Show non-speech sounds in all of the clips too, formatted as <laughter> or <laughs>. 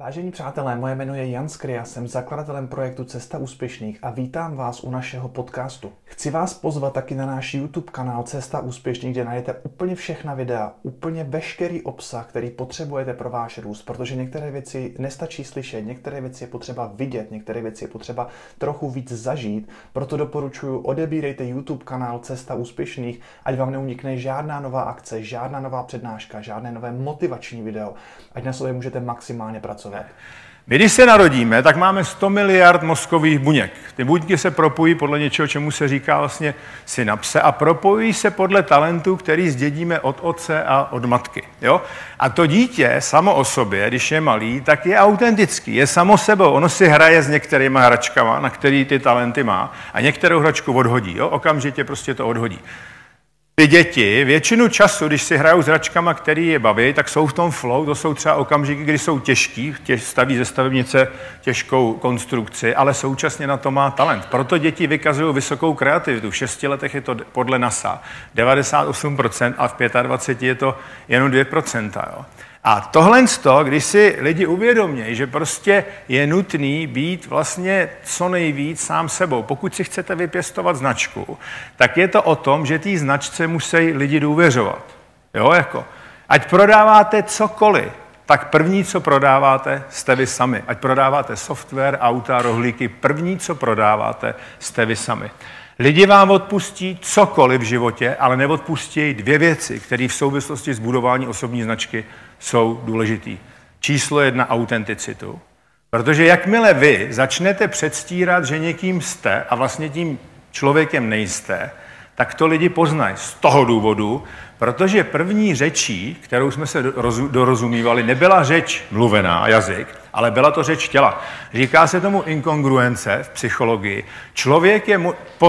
Vážení přátelé, moje jméno je Jan Skria, jsem zakladatelem projektu Cesta úspěšných a vítám vás u našeho podcastu. Chci vás pozvat taky na náš YouTube kanál Cesta úspěšných, kde najdete úplně všechna videa, úplně veškerý obsah, který potřebujete pro váš růst, protože některé věci nestačí slyšet, některé věci je potřeba vidět, některé věci je potřeba trochu víc zažít, proto doporučuji odebírejte YouTube kanál Cesta úspěšných, ať vám neunikne žádná nová akce, žádná nová přednáška, žádné nové motivační video, ať na sobě můžete maximálně pracovat pracovat. My, když se narodíme, tak máme 100 miliard mozkových buněk. Ty buňky se propojí podle něčeho, čemu se říká vlastně synapse a propojí se podle talentu, který zdědíme od otce a od matky. Jo? A to dítě samo o sobě, když je malý, tak je autentický, je samo sebou. Ono si hraje s některýma hračkama, na který ty talenty má a některou hračku odhodí. Jo? Okamžitě prostě to odhodí. Ty děti většinu času, když si hrajou s hračkama, který je baví, tak jsou v tom flow, to jsou třeba okamžiky, kdy jsou těžký, těž, staví ze stavebnice těžkou konstrukci, ale současně na to má talent. Proto děti vykazují vysokou kreativitu. V šesti letech je to podle NASA 98% a v 25 je to jenom 2%. Jo. A tohle když si lidi uvědomějí, že prostě je nutný být vlastně co nejvíc sám sebou. Pokud si chcete vypěstovat značku, tak je to o tom, že té značce musí lidi důvěřovat. Jo, jako. Ať prodáváte cokoliv, tak první, co prodáváte, jste vy sami. Ať prodáváte software, auta, rohlíky, první, co prodáváte, jste vy sami. Lidi vám odpustí cokoliv v životě, ale neodpustí dvě věci, které v souvislosti s budováním osobní značky jsou důležitý. Číslo jedna, autenticitu. Protože jakmile vy začnete předstírat, že někým jste a vlastně tím člověkem nejste, tak to lidi poznají z toho důvodu, protože první řečí, kterou jsme se dorozumívali, nebyla řeč mluvená, jazyk, ale byla to řeč těla. Říká se tomu inkongruence v psychologii. Člověk je eh,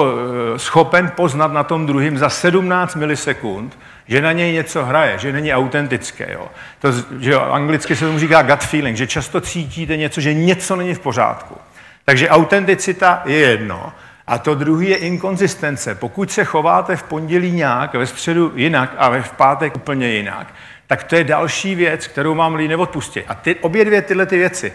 schopen poznat na tom druhém za 17 milisekund, že na něj něco hraje, že není autentické. Jo. To, že jo, anglicky se tomu říká gut feeling, že často cítíte něco, že něco není v pořádku. Takže autenticita je jedno. A to druhý je inkonzistence. Pokud se chováte v pondělí nějak, ve středu jinak a v pátek úplně jinak, tak to je další věc, kterou vám lidi neodpustí. A ty, obě dvě tyhle ty věci,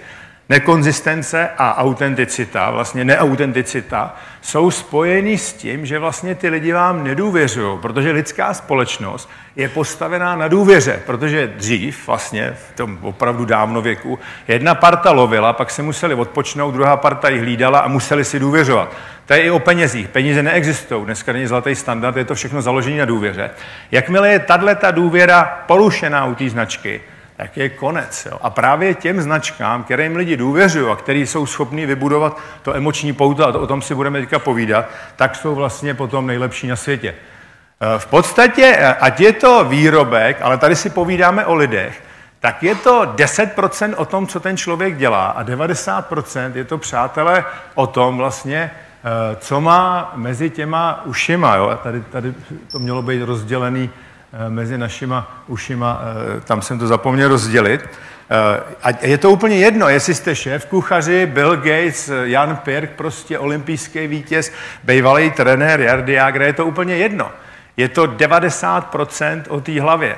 nekonzistence a autenticita, vlastně neautenticita, jsou spojeny s tím, že vlastně ty lidi vám nedůvěřují, protože lidská společnost je postavená na důvěře, protože dřív, vlastně v tom opravdu dávno věku, jedna parta lovila, pak se museli odpočnout, druhá parta ji hlídala a museli si důvěřovat. To je i o penězích. Peníze neexistují. Dneska není zlatý standard, je to všechno založené na důvěře. Jakmile je tato důvěra porušená u té značky, tak je konec. Jo. A právě těm značkám, kterým lidi důvěřují a který jsou schopní vybudovat to emoční pouto, a to, o tom si budeme teďka povídat, tak jsou vlastně potom nejlepší na světě. E, v podstatě, e, ať je to výrobek, ale tady si povídáme o lidech, tak je to 10% o tom, co ten člověk dělá a 90% je to, přátelé, o tom vlastně, e, co má mezi těma ušima. Jo? Tady, tady to mělo být rozdělený Eh, mezi našima ušima, eh, tam jsem to zapomněl rozdělit. Eh, a je to úplně jedno, jestli jste šéf kuchaři, Bill Gates, Jan Pirk, prostě olympijský vítěz, bývalý trenér Jardy Jager, je to úplně jedno. Je to 90% o té hlavě.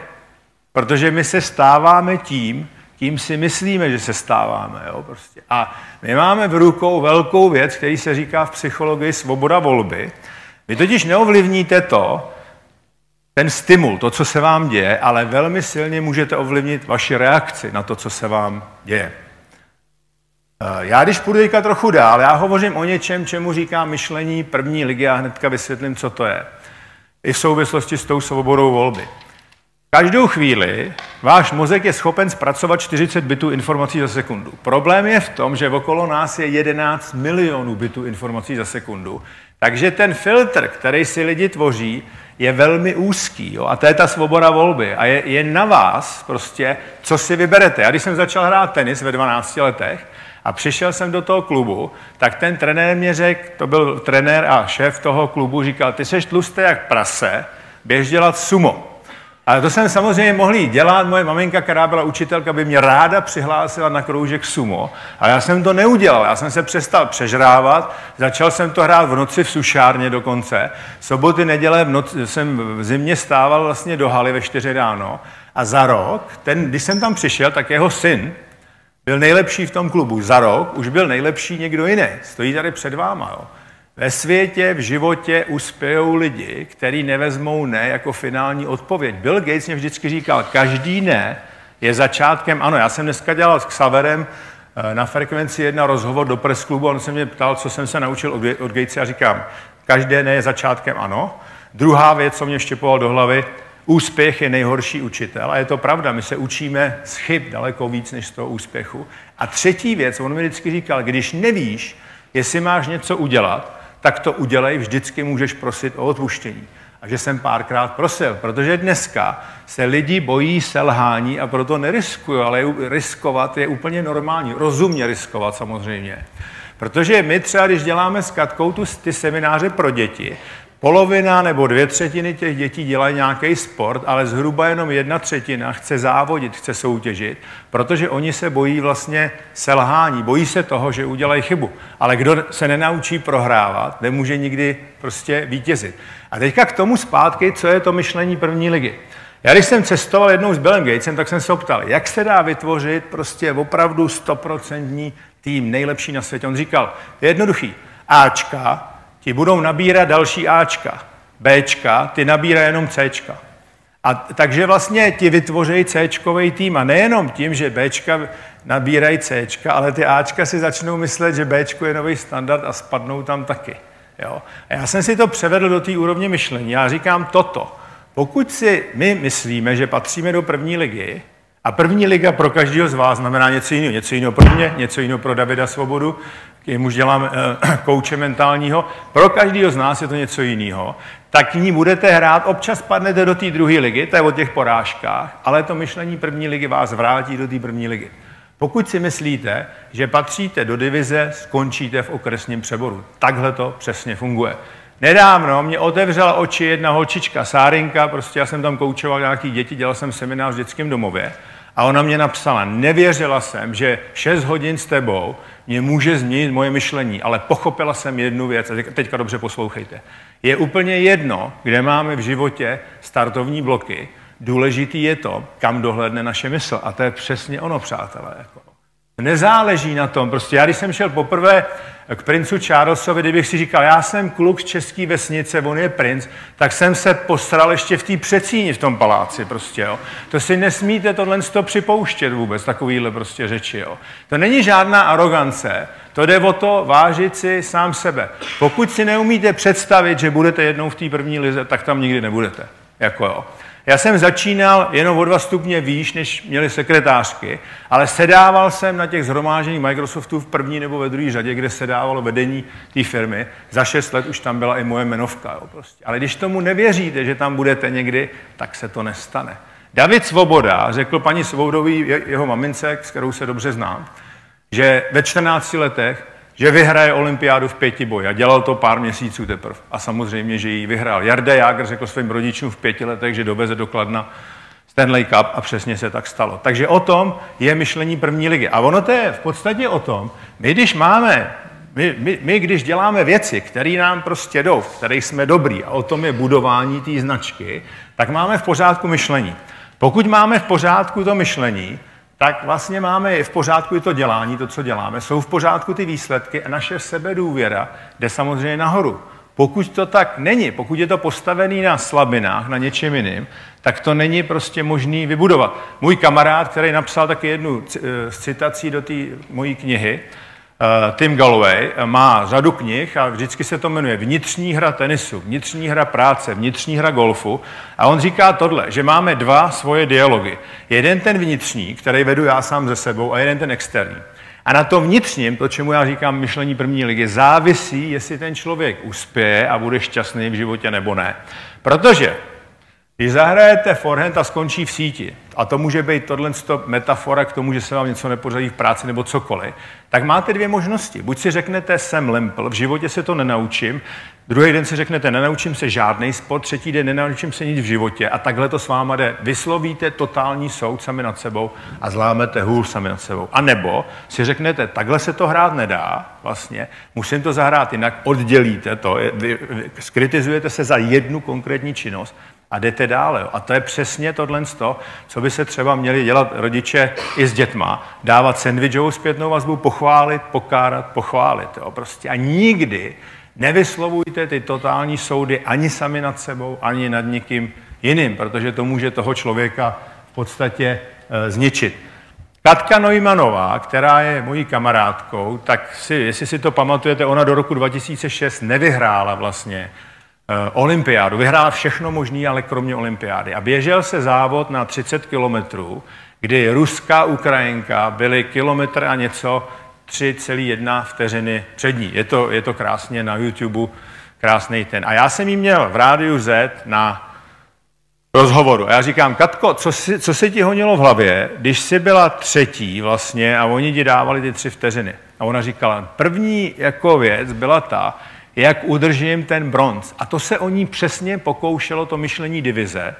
Protože my se stáváme tím, tím si myslíme, že se stáváme. Jo, prostě. A my máme v rukou velkou věc, který se říká v psychologii svoboda volby. Vy totiž neovlivníte to, ten stimul, to, co se vám děje, ale velmi silně můžete ovlivnit vaši reakci na to, co se vám děje. Eh, já když půjdu teďka trochu dál, já hovořím o něčem, čemu říkám myšlení první ligy a hnedka vysvětlím, co to je. I v souvislosti s tou svobodou volby. Každou chvíli váš mozek je schopen zpracovat 40 bitů informací za sekundu. Problém je v tom, že okolo nás je 11 milionů bitů informací za sekundu. Takže ten filtr, který si lidi tvoří, je velmi úzký. Jo? A to je ta svoboda volby. A je, je na vás prostě, co si vyberete. Já když jsem začal hrát tenis ve 12 letech a přišel jsem do toho klubu, tak ten trenér mě řekl, to byl trenér a šéf toho klubu, říkal, ty seš tlustý jak prase, běž dělat sumo. Ale to jsem samozřejmě mohl dělat. Moje maminka, která byla učitelka, by mě ráda přihlásila na kroužek sumo. A já jsem to neudělal. Já jsem se přestal přežrávat. Začal jsem to hrát v noci v sušárně dokonce. Soboty, neděle v noci, jsem v zimě stával vlastně do haly ve čtyři ráno. A za rok, ten, když jsem tam přišel, tak jeho syn byl nejlepší v tom klubu. Za rok už byl nejlepší někdo jiný. Stojí tady před váma. Jo. Ve světě, v životě uspějou lidi, kteří nevezmou ne jako finální odpověď. Bill Gates mě vždycky říkal, každý ne je začátkem, ano, já jsem dneska dělal s Xaverem eh, na frekvenci jedna rozhovor do press klubu, on se mě ptal, co jsem se naučil od Gatesa a říkám, každé ne je začátkem ano. Druhá věc, co mě štěpoval do hlavy, úspěch je nejhorší učitel. A je to pravda, my se učíme z chyb daleko víc než z toho úspěchu. A třetí věc, on mi vždycky říkal, když nevíš, jestli máš něco udělat, tak to udělej, vždycky můžeš prosit o odpuštění. A že jsem párkrát prosil, protože dneska se lidi bojí selhání a proto neriskují, ale riskovat je úplně normální. Rozumně riskovat samozřejmě. Protože my třeba, když děláme s Katkou tu, ty semináře pro děti, Polovina nebo dvě třetiny těch dětí dělají nějaký sport, ale zhruba jenom jedna třetina chce závodit, chce soutěžit, protože oni se bojí vlastně selhání, bojí se toho, že udělají chybu. Ale kdo se nenaučí prohrávat, nemůže nikdy prostě vítězit. A teďka k tomu zpátky, co je to myšlení první ligy. Já když jsem cestoval jednou s Billem Gatesem, tak jsem se optal, jak se dá vytvořit prostě opravdu stoprocentní tým, nejlepší na světě. On říkal, je jednoduchý, Ačka, ti budou nabírat další Ačka. Bčka, ty nabírají jenom Cčka. A takže vlastně ti vytvoří Cčkový tým a nejenom tím, že Bčka nabírají Cčka, ale ty Ačka si začnou myslet, že Bčko je nový standard a spadnou tam taky. Jo? A já jsem si to převedl do té úrovně myšlení. Já říkám toto. Pokud si my myslíme, že patříme do první ligy, a první liga pro každého z vás znamená něco jiného. Něco jiného pro mě, něco jiného pro Davida Svobodu, jemuž dělám eh, <clears throat> kouče mentálního. Pro každého z nás je to něco jiného. Tak ní budete hrát, občas padnete do té druhé ligy, to je o těch porážkách, ale to myšlení první ligy vás vrátí do té první ligy. Pokud si myslíte, že patříte do divize, skončíte v okresním přeboru. Takhle to přesně funguje. Nedávno mě otevřela oči jedna holčička, Sárinka, prostě já jsem tam koučoval nějaký děti, dělal jsem seminář v dětském domově a ona mě napsala, nevěřila jsem, že 6 hodin s tebou mě může změnit moje myšlení, ale pochopila jsem jednu věc, a teďka dobře poslouchejte. Je úplně jedno, kde máme v životě startovní bloky, důležitý je to, kam dohledne naše mysl. A to je přesně ono, přátelé. Jako. Nezáleží na tom. Prostě já, když jsem šel poprvé k princu Charlesovi, kdybych si říkal, já jsem kluk z české vesnice, on je princ, tak jsem se posral ještě v té přecíni v tom paláci prostě, jo. To si nesmíte tohle to připouštět vůbec, takovýhle prostě řeči, jo. To není žádná arogance, to jde o to vážit si sám sebe. Pokud si neumíte představit, že budete jednou v té první lize, tak tam nikdy nebudete. Jako jo. Já jsem začínal jenom o dva stupně výš, než měli sekretářky, ale sedával jsem na těch zhromáženích Microsoftu v první nebo ve druhé řadě, kde sedávalo vedení té firmy. Za šest let už tam byla i moje jmenovka. Jo, prostě. Ale když tomu nevěříte, že tam budete někdy, tak se to nestane. David Svoboda řekl paní Svobodový, jeho mamince, s kterou se dobře znám, že ve 14 letech že vyhraje olympiádu v pěti boji. A dělal to pár měsíců teprve. A samozřejmě, že ji vyhrál. Jarda Jágr řekl svým rodičům v pěti letech, že doveze do Kladna Stanley Cup a přesně se tak stalo. Takže o tom je myšlení první ligy. A ono to je v podstatě o tom, my když máme, my, my, my když děláme věci, které nám prostě jdou, v kterých jsme dobrý a o tom je budování té značky, tak máme v pořádku myšlení. Pokud máme v pořádku to myšlení, tak vlastně máme v pořádku i to dělání, to, co děláme. Jsou v pořádku ty výsledky a naše sebedůvěra jde samozřejmě nahoru. Pokud to tak není, pokud je to postavený na slabinách, na něčem jiným, tak to není prostě možný vybudovat. Můj kamarád, který napsal taky jednu z citací do té mojí knihy, Eh, Tim Galloway eh, má řadu knih a vždycky se to jmenuje Vnitřní hra tenisu, vnitřní hra práce, vnitřní hra golfu. A on říká tohle, že máme dva svoje dialogy. Jeden ten vnitřní, který vedu já sám ze sebou, a jeden ten externí. A na tom vnitřním, to, čemu já říkám myšlení první ligy, závisí, jestli ten člověk uspěje a bude šťastný v životě nebo ne. Protože když zahrajete forehand a skončí v síti, a to může být tohle metafora k tomu, že se vám něco nepořadí v práci nebo cokoliv, tak máte dvě možnosti. Buď si řeknete, jsem lempl, v životě se to nenaučím, druhý den si řeknete, nenaučím se žádný sport, třetí den nenaučím se nic v životě a takhle to s váma jde. Vyslovíte totální soud sami nad sebou a zlámete hůl sami nad sebou. A nebo si řeknete, takhle se to hrát nedá, vlastně, musím to zahrát jinak, oddělíte to, vy, vy, skritizujete se za jednu konkrétní činnost a jdete dále. A to je přesně tohle, co by se třeba měli dělat rodiče i s dětma. Dávat sandwichovou zpětnou vazbu, pochválit, pokárat, pochválit. Jo. Prostě a nikdy nevyslovujte ty totální soudy ani sami nad sebou, ani nad nikým jiným, protože to může toho člověka v podstatě e, zničit. Katka Neumannová, která je mojí kamarádkou, tak si, jestli si to pamatujete, ona do roku 2006 nevyhrála vlastně olympiádu. Vyhrál všechno možné, ale kromě olympiády. A běžel se závod na 30 kilometrů, kdy ruská Ukrajinka byly kilometr a něco 3,1 vteřiny před ní. Je to, je to krásně na YouTube, krásný ten. A já jsem jí měl v rádiu Z na rozhovoru. A já říkám, Katko, co, si, co se ti honilo v hlavě, když jsi byla třetí vlastně a oni ti dávali ty tři vteřiny. A ona říkala, první jako věc byla ta, jak udržím ten bronz. A to se o ní přesně pokoušelo to myšlení divize.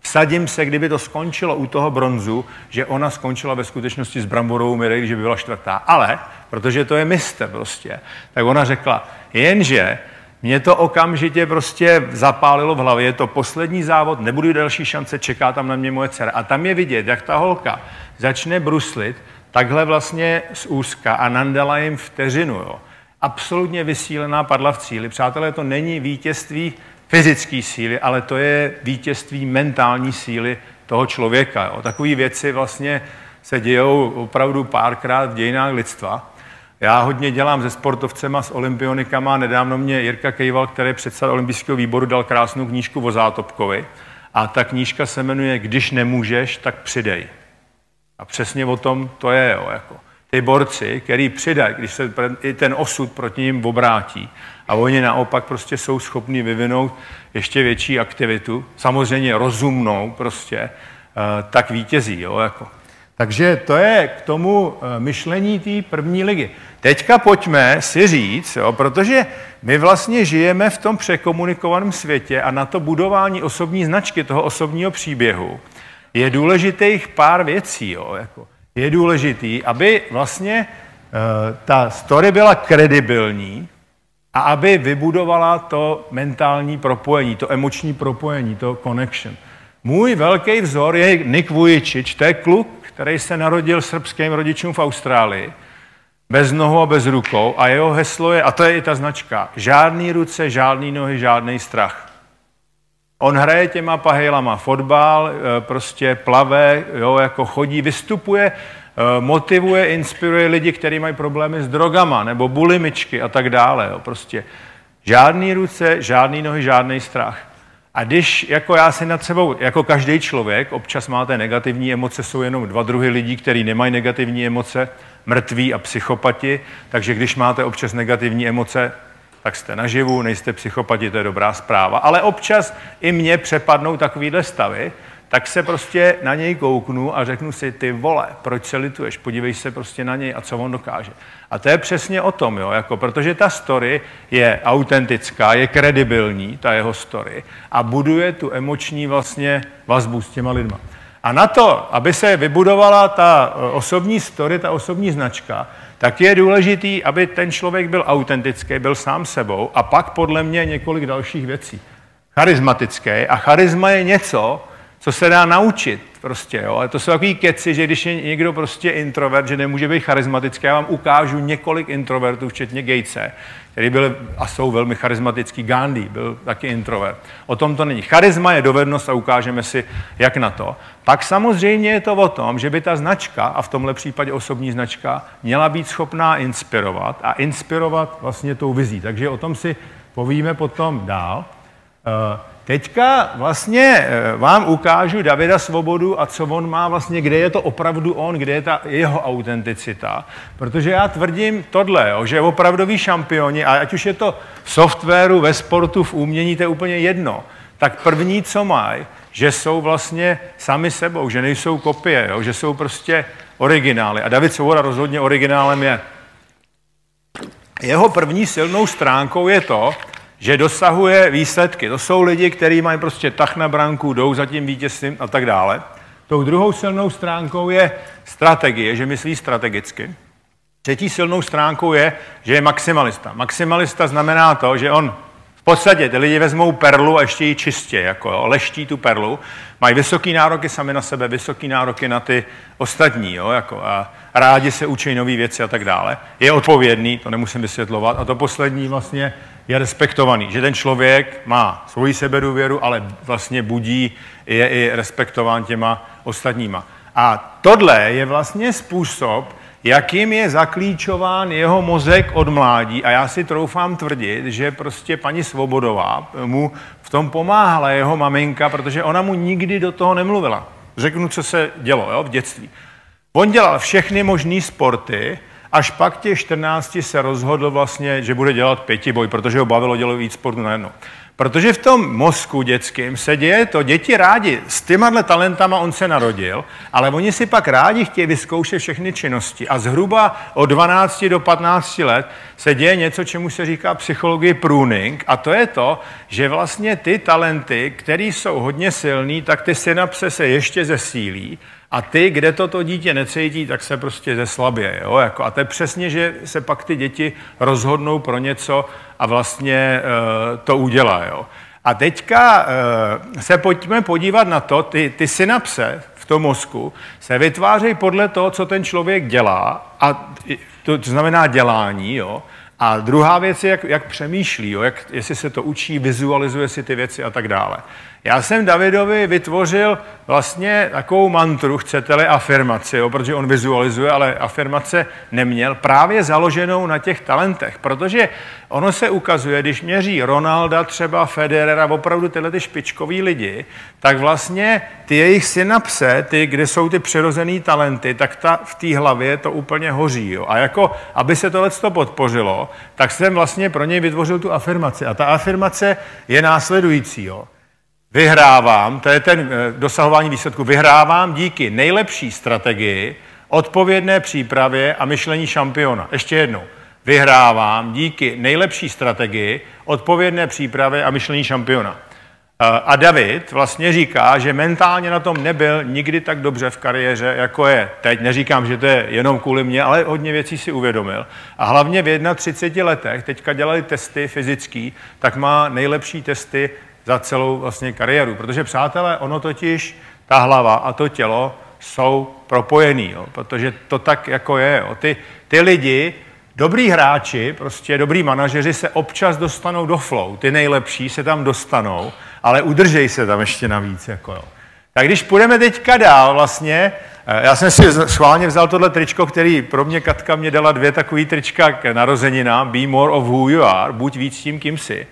Vsadím se, kdyby to skončilo u toho bronzu, že ona skončila ve skutečnosti s bramborovou medailí, že by byla čtvrtá. Ale, protože to je mistr prostě, tak ona řekla, jenže mě to okamžitě prostě zapálilo v hlavě, je to poslední závod, nebudu další šance, čeká tam na mě moje dcera. A tam je vidět, jak ta holka začne bruslit takhle vlastně z úzka a nandala jim vteřinu. Jo absolutně vysílená padla v cíli. Přátelé, to není vítězství fyzické síly, ale to je vítězství mentální síly toho člověka. Jo. Takové věci vlastně se dějou opravdu párkrát v dějinách lidstva. Já hodně dělám se sportovcema, s olympionikama. Nedávno mě Jirka Kejval, který je předseda olympijského výboru, dal krásnou knížku o Zátopkovi. A ta knížka se jmenuje Když nemůžeš, tak přidej. A přesně o tom to je. Jo, jako ty borci, který přidají, když se i ten osud proti ním obrátí. A oni naopak prostě jsou schopni vyvinout ještě větší aktivitu, samozřejmě rozumnou prostě, eh, tak vítězí. Jo, jako. Takže to je k tomu eh, myšlení té první ligy. Teďka pojďme si říct, jo, protože my vlastně žijeme v tom překomunikovaném světě a na to budování osobní značky, toho osobního příběhu, je důležitých pár věcí. Jo, jako je důležitý, aby vlastně uh, ta story byla kredibilní a aby vybudovala to mentální propojení, to emoční propojení, to connection. Můj velký vzor je Nick Vujicic, to je kluk, který se narodil srbským rodičům v Austrálii, bez nohou a bez rukou a jeho heslo je, a to je i ta značka, žádný ruce, žádný nohy, žádný strach. On hraje těma pahejlama fotbal, eh, prostě plave, jo, jako chodí, vystupuje, eh, motivuje, inspiruje lidi, kteří mají problémy s drogama nebo bulimičky a tak dále. Jo, prostě žádný ruce, žádný nohy, žádný strach. A když jako já si nad sebou, jako každý člověk, občas máte negativní emoce, jsou jenom dva druhy lidí, kteří nemají negativní emoce, mrtví a psychopati, takže když máte občas negativní emoce, tak jste naživu, nejste psychopati, to je dobrá zpráva. Ale občas i mě přepadnou takovýhle stavy, tak se prostě na něj kouknu a řeknu si, ty vole, proč se lituješ, podívej se prostě na něj a co on dokáže. A to je přesně o tom, jo, jako, protože ta story je autentická, je kredibilní, ta jeho story, a buduje tu emoční vlastně vazbu s těma lidma. A na to, aby se vybudovala ta e, osobní story, ta osobní značka, tak je důležitý, aby ten člověk byl autentický, byl sám sebou a pak podle mě několik dalších věcí. Charismatický a charisma je něco, co se dá naučit prostě, jo. A to jsou takový keci, že když je někdo prostě introvert, že nemůže být charismatický, já vám ukážu několik introvertů, včetně Gatese, který byl a jsou velmi charismatický. Gandhi byl taky introvert. O tom to není. Charisma je dovednost a ukážeme si, jak na to. Pak samozřejmě je to o tom, že by ta značka, a v tomhle případě osobní značka, měla být schopná inspirovat a inspirovat vlastně tou vizí. Takže o tom si povíme potom dál. Teďka vlastně eh, vám ukážu Davida Svobodu a co on má vlastně, kde je to opravdu on, kde je ta jeho autenticita. Protože já tvrdím tohle, že opravdoví šampioni, a ať už je to v softwaru, ve sportu, v umění, to je úplně jedno, tak první, co mají, že jsou vlastně sami sebou, že nejsou kopie, jo, že jsou prostě originály. A David Svoboda rozhodně originálem je. Jeho první silnou stránkou je to, že dosahuje výsledky. To jsou lidi, kteří mají prostě tah na branku, jdou za tím vítězstvím a tak dále. Tou druhou silnou stránkou je strategie, že myslí strategicky. Třetí silnou stránkou je, že je maximalista. Maximalista znamená to, že on v podstatě ty lidi vezmou perlu a ještě ji čistě, jako jo, leští tu perlu, mají vysoký nároky sami na sebe, vysoký nároky na ty ostatní, jo, jako a rádi se učí nové věci a tak dále. Je odpovědný, to nemusím vysvětlovat. A to poslední vlastně je respektovaný, že ten člověk má svoji sebedůvěru, ale vlastně budí, je i respektován těma ostatníma. A tohle je vlastně způsob, jakým je zaklíčován jeho mozek od mládí. A já si troufám tvrdit, že prostě paní Svobodová mu v tom pomáhala jeho maminka, protože ona mu nikdy do toho nemluvila. Řeknu, co se dělo jo, v dětství. On dělal všechny možné sporty, až pak těch 14 se rozhodl vlastně, že bude dělat pětiboj, protože ho bavilo dělat víc sportu najednou. Protože v tom mozku dětským se děje to, děti rádi, s těma talentama on se narodil, ale oni si pak rádi chtějí vyzkoušet všechny činnosti. A zhruba od 12 do 15 let se děje něco, čemu se říká psychologie pruning, a to je to, že vlastně ty talenty, které jsou hodně silný, tak ty synapse se ještě zesílí a ty, kde toto dítě necítí, tak se prostě zeslabě. Jo? Jako, a to je přesně, že se pak ty děti rozhodnou pro něco a vlastně e, to udělá. Jo? A teďka e, se pojďme podívat na to, ty, ty synapse v tom mozku se vytvářejí podle toho, co ten člověk dělá, a to, to znamená dělání, jo? A druhá věc je, jak, jak přemýšlí, jo? Jak, jestli se to učí, vizualizuje si ty věci a tak dále. Já jsem Davidovi vytvořil vlastně takovou mantru, chcete-li afirmaci, jo, protože on vizualizuje, ale afirmace neměl, právě založenou na těch talentech, protože ono se ukazuje, když měří Ronalda, třeba Federera, opravdu tyhle ty špičkoví lidi, tak vlastně ty jejich synapse, ty, kde jsou ty přirozené talenty, tak ta, v té hlavě to úplně hoří. Jo. A jako, aby se tohle podpořilo, tak jsem vlastně pro něj vytvořil tu afirmaci. A ta afirmace je následující. Jo. Vyhrávám, to je ten eh, dosahování výsledku, vyhrávám díky nejlepší strategii, odpovědné přípravě a myšlení šampiona. Ještě jednou. Vyhrávám díky nejlepší strategii, odpovědné přípravě a myšlení šampiona. Eh, a David vlastně říká, že mentálně na tom nebyl nikdy tak dobře v kariéře, jako je teď. Neříkám, že to je jenom kvůli mně, ale hodně věcí si uvědomil. A hlavně v 31 letech, teďka dělali testy fyzický, tak má nejlepší testy za celou vlastně kariéru. Protože, přátelé, ono totiž, ta hlava a to tělo jsou propojený, jo, protože to tak jako je. Jo. Ty, ty lidi, dobrý hráči, prostě dobrý manažeři se občas dostanou do flow, ty nejlepší se tam dostanou, ale udržej se tam ještě navíc. Jako jo. Tak když půjdeme teďka dál vlastně, eh, já jsem si schválně vzal tohle tričko, který pro mě Katka mě dala dvě takové trička k narozeninám, be more of who you are, buď víc tím, kým jsi.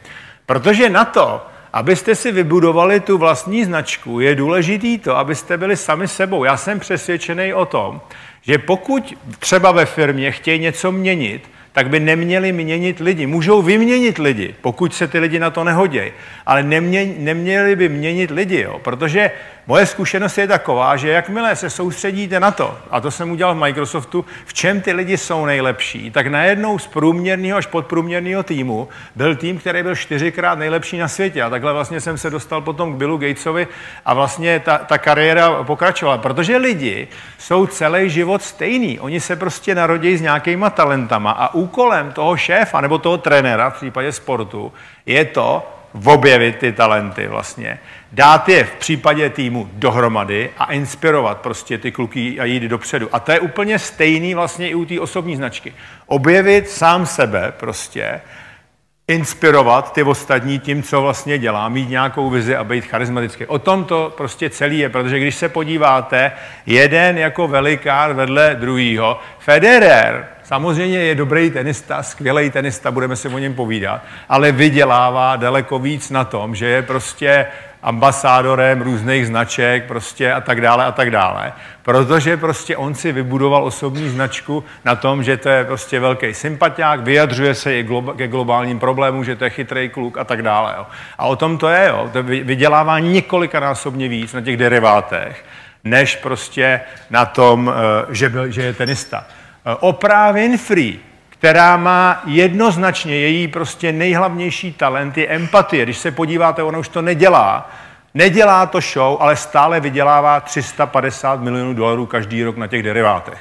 Protože na to, Abyste si vybudovali tu vlastní značku, je důležitý to, abyste byli sami sebou. Já jsem přesvědčený o tom, že pokud třeba ve firmě chtějí něco měnit, tak by neměli měnit lidi. Můžou vyměnit lidi, pokud se ty lidi na to nehodějí, ale nemě, neměli by měnit lidi, jo? protože moje zkušenost je taková, že jakmile se soustředíte na to, a to jsem udělal v Microsoftu, v čem ty lidi jsou nejlepší, tak najednou z průměrného až podprůměrného týmu byl tým, který byl čtyřikrát nejlepší na světě. A takhle vlastně jsem se dostal potom k Billu Gatesovi a vlastně ta, ta kariéra pokračovala. Protože lidi jsou celý život stejný. Oni se prostě narodí s nějakýma talentama a úkolem toho šéfa nebo toho trenéra v případě sportu je to, objevit ty talenty vlastně, dát je v případě týmu dohromady a inspirovat prostě ty kluky a jít dopředu. A to je úplně stejný vlastně i u té osobní značky. Objevit sám sebe prostě, inspirovat ty ostatní tím, co vlastně dělá, mít nějakou vizi a být charismatický. O tom to prostě celý je, protože když se podíváte, jeden jako velikár vedle druhýho, Federer samozřejmě je dobrý tenista, skvělý tenista, budeme si o něm povídat, ale vydělává daleko víc na tom, že je prostě ambasádorem různých značek prostě a tak dále a tak dále. Protože prostě on si vybudoval osobní značku na tom, že to je prostě velký sympatiák, vyjadřuje se i ke globálním problémům, že to je chytrý kluk a tak dále. Jo. A o tom to je, jo. To vydělává několikanásobně víc na těch derivátech, než prostě na tom, eh, že, byl, že je tenista. Eh, Oprah Winfrey, která má jednoznačně její prostě nejhlavnější talent je empatie. Když se podíváte, ona už to nedělá, nedělá to show, ale stále vydělává 350 milionů dolarů každý rok na těch derivátech.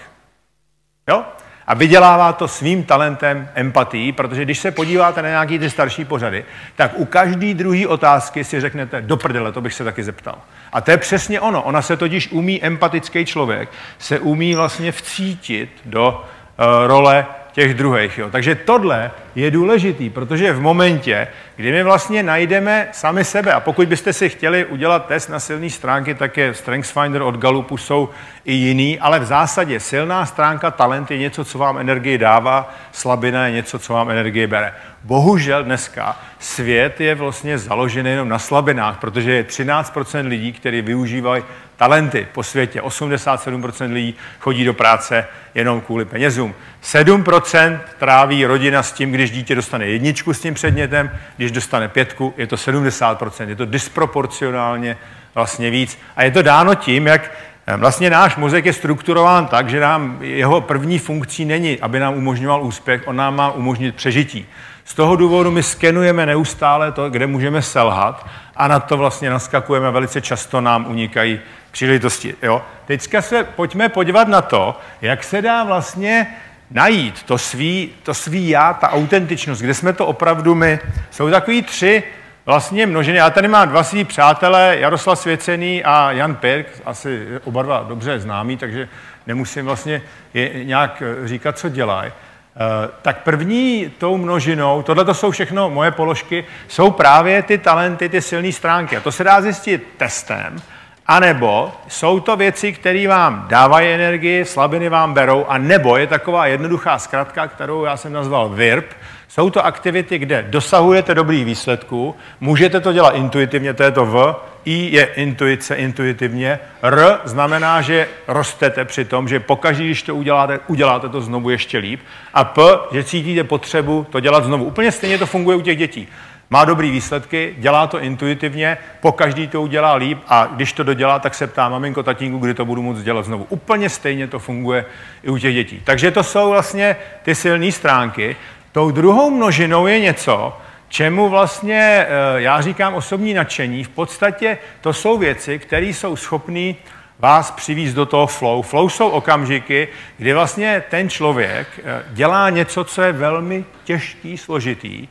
Jo? A vydělává to svým talentem empatii, protože když se podíváte na nějaký ty starší pořady, tak u každý druhý otázky si řeknete, do prdele, to bych se taky zeptal. A to je přesně ono. Ona se totiž umí, empatický člověk, se umí vlastně vcítit do uh, role těch druhých. Jo. Takže tohle je důležitý, protože v momentě, kdy my vlastně najdeme sami sebe, a pokud byste si chtěli udělat test na silné stránky, tak je StrengthsFinder od Galupu, jsou i jiný, ale v zásadě silná stránka, talent je něco, co vám energii dává, slabina je něco, co vám energii bere. Bohužel dneska svět je vlastně založený jenom na slabinách, protože je 13% lidí, kteří využívají talenty po světě. 87% lidí chodí do práce jenom kvůli penězům. 7% tráví rodina s tím, když dítě dostane jedničku s tím předmětem, když dostane pětku, je to 70%. Je to disproporcionálně vlastně víc. A je to dáno tím, jak eh, Vlastně náš mozek je strukturován tak, že nám jeho první funkcí není, aby nám umožňoval úspěch, on nám má umožnit přežití. Z toho důvodu my skenujeme neustále to, kde můžeme selhat a na to vlastně naskakujeme velice často nám unikají příležitosti. Jo? Teďka se pojďme podívat na to, jak se dá vlastně najít to svý, to svý já, ta autentičnost, kde jsme to opravdu my. Jsou takový tři vlastně množiny. Já tady mám dva svý přátelé, Jaroslav Svěcený a Jan Pirk, asi oba dva dobře známí, takže nemusím vlastně je nějak říkat, co dělají. Eh, tak první tou množinou, tohle to jsou všechno moje položky, jsou právě ty talenty, ty silné stránky. A to se dá zjistit testem, anebo jsou to věci, které vám dávají energii, slabiny vám berou, a nebo je taková jednoduchá zkratka, kterou já jsem nazval VIRP, jsou to aktivity, kde dosahujete dobrých výsledků, můžete to dělat intuitivně, to je to V, I je intuice, intuitivně, R znamená, že rostete při tom, že pokaždé, když to uděláte, uděláte to znovu ještě líp, a P, že cítíte potřebu to dělat znovu. Úplně stejně to funguje u těch dětí. Má dobrý výsledky, dělá to intuitivně, po každý to udělá líp a když to dodělá, tak se ptá maminko, tatínku, kdy to budu moct dělat znovu. Úplně stejně to funguje i u těch dětí. Takže to jsou vlastně ty silné stránky. Tou druhou množinou je něco, čemu vlastně eh, já říkám osobní nadšení. V podstatě to jsou věci, které jsou schopné vás přivízt do toho flow. Flow jsou okamžiky, kdy vlastně ten člověk eh, dělá něco, co je velmi těžký, složitý,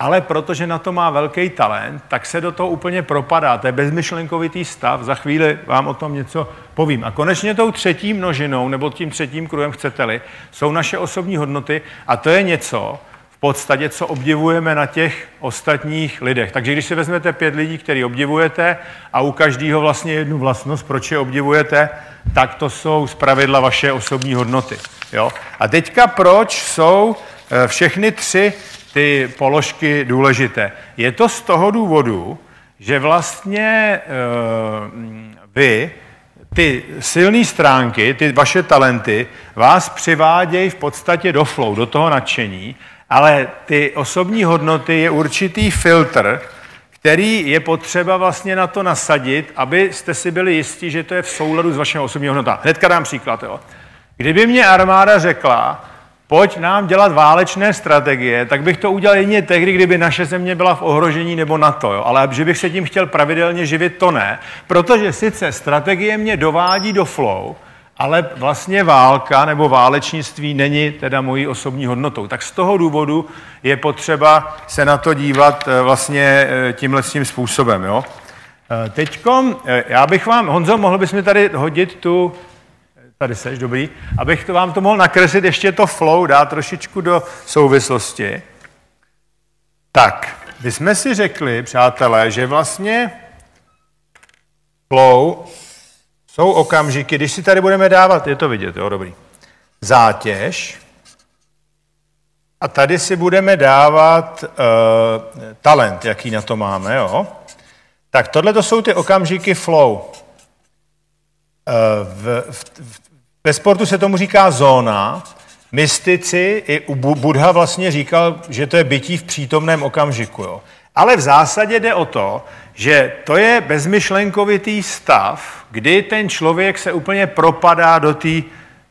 ale protože na to má velký talent, tak se do toho úplně propadá. To je bezmyšlenkovitý stav, za chvíli vám o tom něco povím. A konečně tou třetí množinou, nebo tím třetím kruhem chcete-li, jsou naše osobní hodnoty a to je něco, v podstatě, co obdivujeme na těch ostatních lidech. Takže když si vezmete pět lidí, který obdivujete a u každého vlastně jednu vlastnost, proč je obdivujete, tak to jsou zpravidla vaše osobní hodnoty. Jo? A teďka proč jsou eh, všechny tři ty položky důležité. Je to z toho důvodu, že vlastně uh, vy, ty silné stránky, ty vaše talenty, vás přivádějí v podstatě do flow, do toho nadšení, ale ty osobní hodnoty je určitý filtr, který je potřeba vlastně na to nasadit, abyste si byli jistí, že to je v souladu s vašimi osobní hodnotami. Hnedka dám příklad. Jo. Kdyby mě armáda řekla, pojď nám dělat válečné strategie, tak bych to udělal jedině tehdy, kdyby naše země byla v ohrožení nebo NATO. Jo? Ale že bych se tím chtěl pravidelně živit, to ne. Protože sice strategie mě dovádí do flow, ale vlastně válka nebo válečnictví není teda mojí osobní hodnotou. Tak z toho důvodu je potřeba se na to dívat eh, vlastně eh, tímhle tím způsobem. Jo? Eh, teďkom, já bych vám, Honzo, mohl bys mi tady hodit tu Tady seš, dobrý. Abych to vám to mohl nakreslit ještě to flow, dát trošičku do souvislosti. Tak, my jsme si řekli, přátelé, že vlastně flow jsou okamžiky, když si tady budeme dávat, je to vidět, jo, dobrý, zátěž, a tady si budeme dávat uh, talent, jaký na to máme, jo. Tak tohle to jsou ty okamžiky flow. Uh, v, v, v, ve sportu se tomu říká zóna. Mystici i u Budha vlastně říkal, že to je bytí v přítomném okamžiku. Jo. Ale v zásadě jde o to, že to je bezmyšlenkovitý stav, kdy ten člověk se úplně propadá do té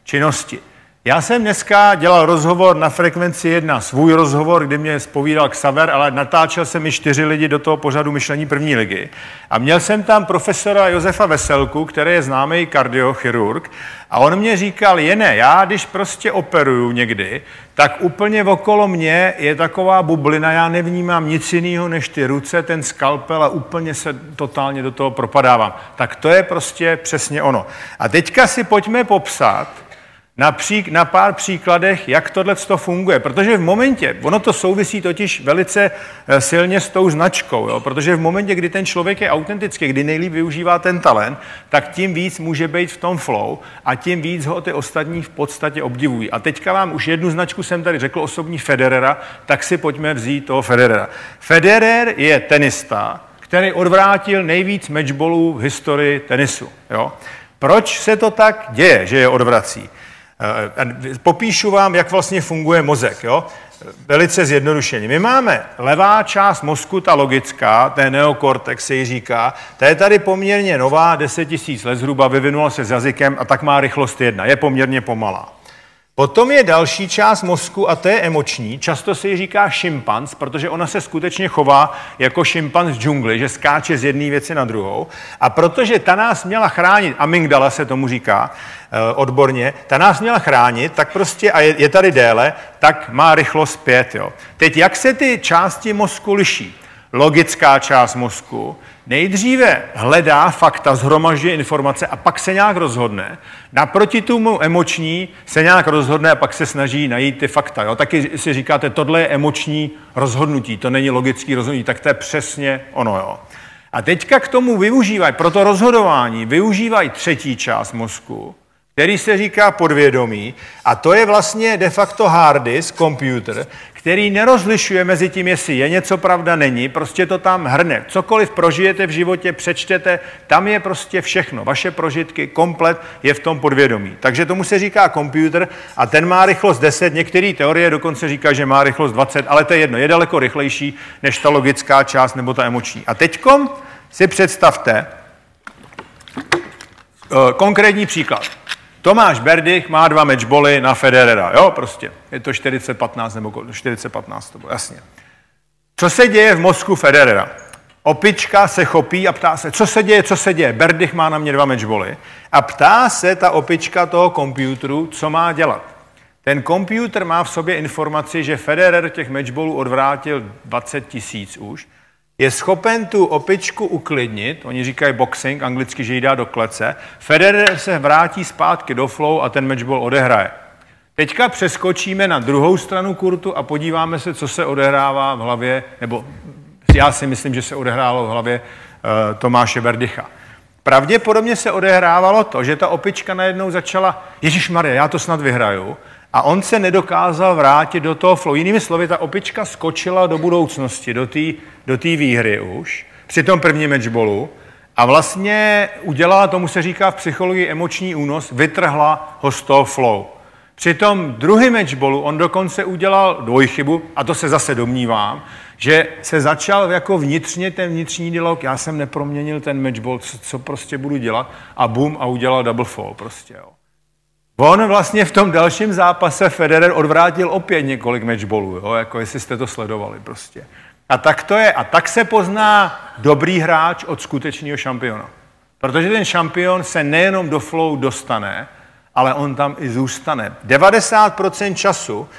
činnosti. Já jsem dneska dělal rozhovor na frekvenci 1, svůj rozhovor, kdy mě spovídal Xaver, ale natáčel jsem i čtyři lidi do toho pořadu myšlení první ligy. A měl jsem tam profesora Josefa Veselku, který je známý kardiochirurg, a on mě říkal, ne, já když prostě operuju někdy, tak úplně okolo mě je taková bublina, já nevnímám nic jiného než ty ruce, ten skalpel a úplně se totálně do toho propadávám. Tak to je prostě přesně ono. A teďka si pojďme popsat, na, přík, na pár příkladech, jak tohle to funguje. Protože v momentě, ono to souvisí totiž velice eh, silně s tou značkou, jo? protože v momentě, kdy ten člověk je autentický, kdy nejlíp využívá ten talent, tak tím víc může být v tom flow a tím víc ho ty ostatní v podstatě obdivují. A teďka vám už jednu značku jsem tady řekl, osobní Federera, tak si pojďme vzít toho Federera. Federer je tenista, který odvrátil nejvíc matchballů v historii tenisu. Jo? Proč se to tak děje, že je odvrací? Eh, popíšu vám, jak vlastně funguje mozek. Jo? Velice zjednodušeně. My máme levá část mozku, ta logická, ten neokortex se ji říká, ta je tady poměrně nová, 10 tisíc let zhruba, vyvinula se s jazykem a tak má rychlost jedna, je poměrně pomalá. Potom je další část mozku a to je emoční. Často se ji říká šimpanz, protože ona se skutečně chová jako šimpanz z džungly, že skáče z jedné věci na druhou. A protože ta nás měla chránit, amygdala se tomu říká eh, odborně, ta nás měla chránit, tak prostě, a je, je tady déle, tak má rychlost pět. Jo. Teď jak se ty části mozku liší? Logická část mozku nejdříve hledá fakta, zhromažďuje informace a pak se nějak rozhodne. Naproti tomu emoční se nějak rozhodne a pak se snaží najít ty fakta. Jo? Taky si říkáte, tohle je emoční rozhodnutí, to není logický rozhodnutí, tak to je přesně ono. Jo? A teďka k tomu využívají, pro to rozhodování využívají třetí část mozku, který se říká podvědomí, a to je vlastně de facto hard disk, computer, který nerozlišuje mezi tím, jestli je něco pravda, není, prostě to tam hrne. Cokoliv prožijete v životě, přečtete, tam je prostě všechno. Vaše prožitky, komplet je v tom podvědomí. Takže tomu se říká počítač a ten má rychlost 10, některé teorie dokonce říká, že má rychlost 20, ale to je jedno, je daleko rychlejší než ta logická část nebo ta emoční. A teďkom si představte eh, konkrétní příklad. Tomáš Berdych má dva matchboly na Federera, jo, prostě. Je to 40-15 nebo 40-15, to bylo jasně. Co se děje v mozku Federera? Opička se chopí a ptá se, co se děje, co se děje. Berdych má na mě dva matchboly. A ptá se ta opička toho počítače, co má dělat. Ten počítač má v sobě informaci, že Federer těch matchbolů odvrátil 20 tisíc už je schopen tu opičku uklidnit, oni říkají boxing, anglicky, že ji dá do klece, Federer se vrátí zpátky do flow a ten matchball odehraje. Teďka přeskočíme na druhou stranu kurtu a podíváme se, co se odehrává v hlavě, nebo já si myslím, že se odehrálo v hlavě uh, Tomáše Berdycha. Pravděpodobně se odehrávalo to, že ta opička najednou začala, Ježíš Maria, já to snad vyhraju, a on se nedokázal vrátit do toho flow. Jinými slovy, ta opička skočila do budoucnosti, do té do výhry už, při tom prvním matchballu a vlastně udělala, tomu se říká v psychologii emoční únos, vytrhla ho z toho flow. Při tom druhém matchballu on dokonce udělal dvojchybu, a to se zase domnívám, že se začal jako vnitřně ten vnitřní dialog, já jsem neproměnil ten matchball, co, co prostě budu dělat, a bum, a udělal double fall prostě, jo. On vlastně v tom dalším zápase Federer odvrátil opět několik matchballů, jo, jako jestli jste to sledovali prostě. A tak to je. A tak se pozná dobrý hráč od skutečného šampiona. Protože ten šampion se nejenom do flow dostane, ale on tam i zůstane. 90% času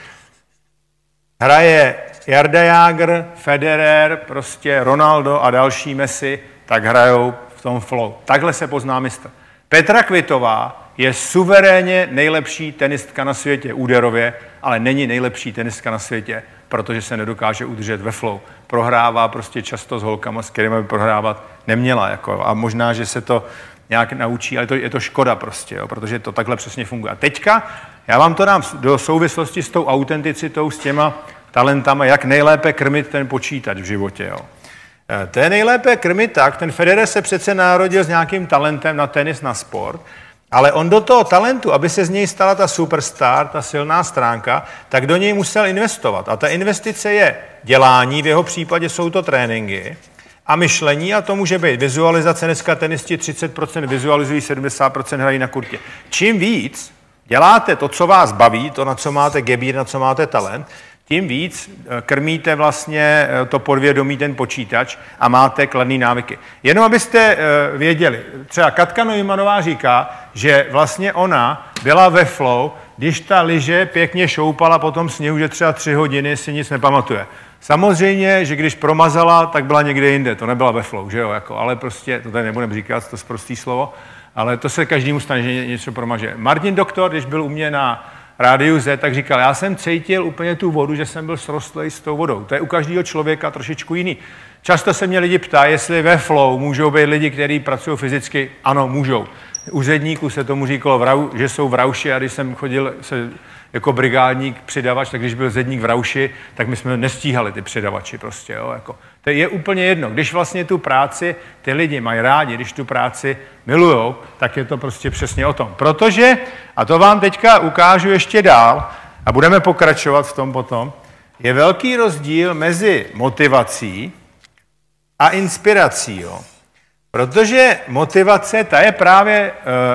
hraje Jarda Jager, Federer, prostě Ronaldo a další Messi, tak hrajou v tom flow. Takhle se pozná mistr. Petra Kvitová je suverénně nejlepší tenistka na světě úderově, ale není nejlepší tenistka na světě, protože se nedokáže udržet ve flow. Prohrává prostě často s holkama, s kterými by prohrávat neměla. Jako, a možná, že se to nějak naučí, ale to, je to škoda prostě, jo, protože to takhle přesně funguje. A teďka já vám to dám do souvislosti s tou autenticitou, s těma talentama, jak nejlépe krmit ten počítač v životě. Jo. E, to je nejlépe krmit tak, ten Federer se přece narodil s nějakým talentem na tenis, na sport, ale on do toho talentu, aby se z něj stala ta superstar, ta silná stránka, tak do něj musel investovat. A ta investice je dělání, v jeho případě jsou to tréninky, a myšlení, a to může být vizualizace. Dneska tenisti 30% vizualizují, 70% hrají na kurtě. Čím víc děláte to, co vás baví, to, na co máte gebír, na co máte talent, tím víc eh, krmíte vlastně eh, to podvědomí, ten počítač a máte kladné návyky. Jenom abyste eh, věděli, třeba Katka Neumannová říká, že vlastně ona byla ve flow, když ta liže pěkně šoupala po tom sněhu, že třeba tři hodiny si nic nepamatuje. Samozřejmě, že když promazala, tak byla někde jinde, to nebyla ve flow, že jo, jako, ale prostě, to tady nebudem říkat, to je prostý slovo, ale to se každému stane, že něco promaže. Martin Doktor, když byl u mě na rádiu Z, tak říkal, já jsem cítil úplně tu vodu, že jsem byl srostlý s tou vodou. To je u každého člověka trošičku jiný. Často se mě lidi ptá, jestli ve flow můžou být lidi, kteří pracují fyzicky. Ano, můžou. U zedníků se tomu říkalo, že jsou v rauši a když jsem chodil se jako brigádník, přidavač, tak když byl zedník v Rauši, tak my jsme nestíhali ty přidavači prostě. Jo, jako. To je úplně jedno. Když vlastně tu práci ty lidi mají rádi, když tu práci milujou, tak je to prostě přesně o tom. Protože, a to vám teďka ukážu ještě dál, a budeme pokračovat v tom potom, je velký rozdíl mezi motivací a inspirací. Jo. Protože motivace, ta je právě e,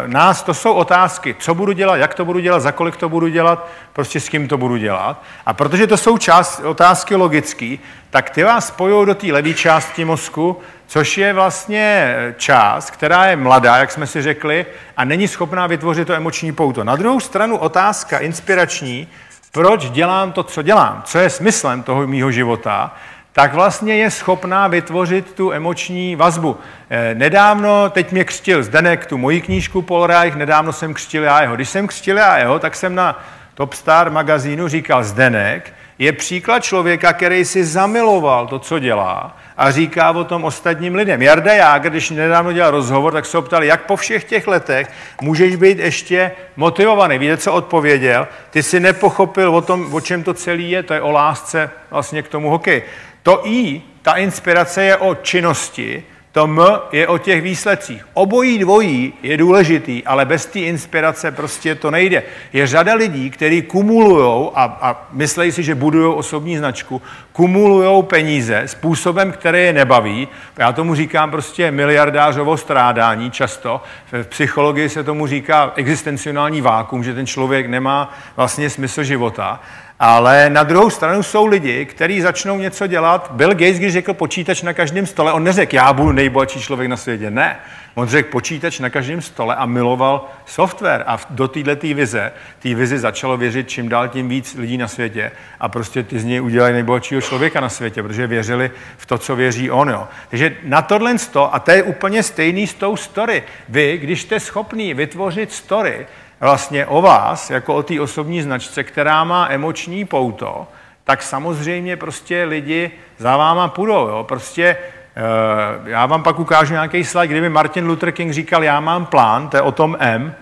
nás, to jsou otázky, co budu dělat, jak to budu dělat, za kolik to budu dělat, prostě s kým to budu dělat. A protože to jsou část, otázky logické, tak ty vás spojují do té levé části mozku, což je vlastně část, která je mladá, jak jsme si řekli, a není schopná vytvořit to emoční pouto. Na druhou stranu otázka inspirační, proč dělám to, co dělám, co je smyslem toho mýho života, tak vlastně je schopná vytvořit tu emoční vazbu. Eh, nedávno, teď mě křtil Zdenek tu moji knížku Polreich, nedávno jsem křtil já jeho. Když jsem křtil já jeho, tak jsem na Top Star magazínu říkal Zdenek, je příklad člověka, který si zamiloval to, co dělá a říká o tom ostatním lidem. Jarda Jágr, když nedávno dělal rozhovor, tak se ho jak po všech těch letech můžeš být ještě motivovaný. Víte, co odpověděl? Ty si nepochopil o tom, o čem to celý je, to je o lásce vlastně k tomu hokeji. To I, ta inspirace je o činnosti, to M je o těch výsledcích. Obojí dvojí je důležitý, ale bez té inspirace prostě to nejde. Je řada lidí, kteří kumulují a, a myslejí si, že budují osobní značku, kumulují peníze způsobem, který je nebaví. Já tomu říkám prostě miliardářovo strádání často. V psychologii se tomu říká existenciální vákum, že ten člověk nemá vlastně smysl života. Ale na druhou stranu jsou lidi, kteří začnou něco dělat. Bill Gates, když řekl počítač na každém stole, on neřekl, já budu nejbohatší člověk na světě. Ne. On řekl počítač na každém stole a miloval software. A do této vize, té vizi začalo věřit čím dál tím víc lidí na světě. A prostě ty z něj udělali nejbohatšího člověka na světě, protože věřili v to, co věří on. Jo. Takže na tohle sto, a to je úplně stejný s tou story. Vy, když jste schopný vytvořit story, vlastně o vás, jako o té osobní značce, která má emoční pouto, tak samozřejmě prostě lidi za váma půjdou. Jo? Prostě eh, já vám pak ukážu nějaký slide, kdyby Martin Luther King říkal, já mám plán, to je o tom M,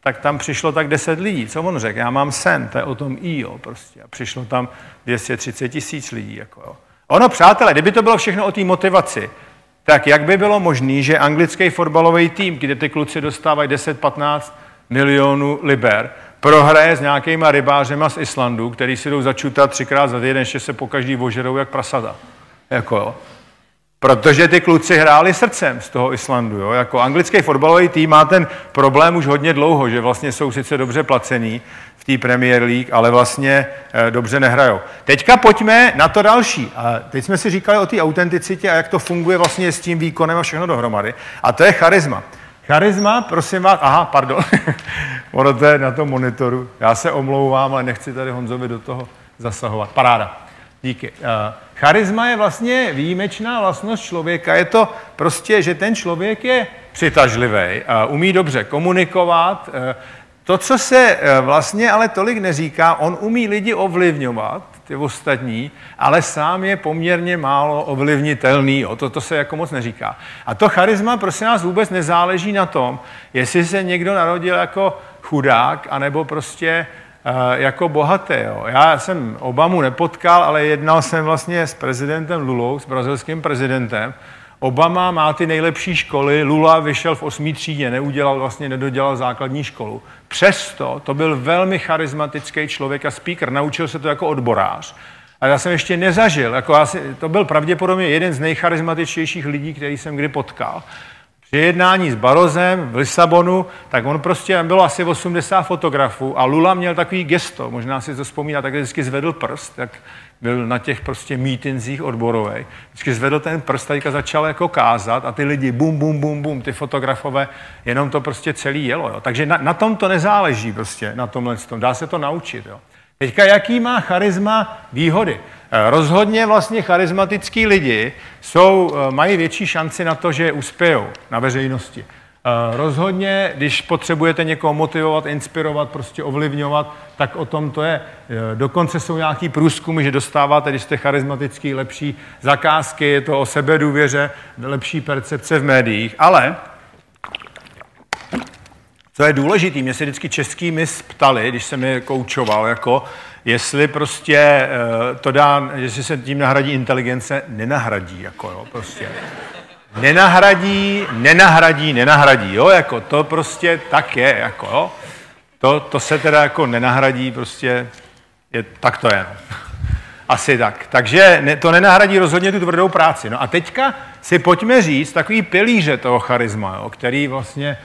tak tam přišlo tak 10 lidí. Co on řekl? Já mám sen, to je o tom I, jo, prostě. A přišlo tam 230 tisíc lidí. Jako, jo. Ono, přátelé, kdyby to bylo všechno o té motivaci, tak jak by bylo možné, že anglický fotbalový tým, kde ty kluci dostávají 10-15 milionů liber, prohraje s nějakýma rybářema z Islandu, který si jdou začutat třikrát za týden, ještě se po každý ožerou jak prasada. Jako jo. Protože ty kluci hráli srdcem z toho Islandu. Jo? Jako anglický fotbalový tým má ten problém už hodně dlouho, že vlastně jsou sice dobře placení v té Premier League, ale vlastně e, dobře nehrajou. Teďka pojďme na to další. A teď jsme si říkali o té autenticitě a jak to funguje vlastně s tím výkonem a všechno dohromady. A to je charisma. Charisma, prosím vás, aha, pardon, <laughs> ono to je na tom monitoru. Já se omlouvám, ale nechci tady Honzovi do toho zasahovat. Paráda. Díky. Eh, charisma je vlastně výjimečná vlastnost člověka. Je to prostě, že ten člověk je přitažlivý, umí dobře komunikovat. Eh, to, co se eh, vlastně ale tolik neříká, on umí lidi ovlivňovat ty ostatní, ale sám je poměrně málo ovlivnitelný. Jo. To, to se jako moc neříká. A to charisma, prosím nás, vůbec nezáleží na tom, jestli se někdo narodil jako chudák, anebo prostě uh, jako bohatý. Jo. Já jsem Obamu nepotkal, ale jednal jsem vlastně s prezidentem Lulou, s brazilským prezidentem. Obama má ty nejlepší školy, Lula vyšel v osmý třídě, neudělal vlastně, nedodělal základní školu. Přesto to byl velmi charismatický člověk a speaker, naučil se to jako odborář. A já jsem ještě nezažil, jako asi, to byl pravděpodobně jeden z nejcharismatičtějších lidí, který jsem kdy potkal. Při jednání s Barozem v Lisabonu, tak on prostě, bylo asi 80 fotografů a Lula měl takový gesto, možná si to vzpomíná, tak vždycky zvedl prst, tak byl na těch prostě mítinzích odborových. Vždycky zvedl ten prst a začal jako kázat a ty lidi bum, bum, bum, bum, ty fotografové, jenom to prostě celý jelo. Jo. Takže na, na tom to nezáleží prostě, na tomhle tom. Dá se to naučit. Jo. Teďka, jaký má charisma výhody? Eh, rozhodně vlastně charismatický lidi jsou, eh, mají větší šanci na to, že uspějou na veřejnosti. Eh, rozhodně, když potřebujete někoho motivovat, inspirovat, prostě ovlivňovat, tak o tom to je. Dokonce jsou nějaký průzkumy, že dostáváte, když jste charismatický, lepší zakázky, je to o sebedůvěře, lepší percepce v médiích. Ale co je důležité, mě se vždycky český mis ptali, když jsem je koučoval, jako, jestli prostě eh, to dá, jestli se tím nahradí inteligence, nenahradí, jako jo, prostě. Nenahradí, nenahradí, nenahradí, jo, jako to prostě tak je, jako jo. To, to se teda jako nenahradí, prostě je, tak to je. No. <laughs> Asi tak. Takže ne, to nenahradí rozhodně tu tvrdou práci. No a teďka si pojďme říct takový pilíře toho charisma, jo, který vlastně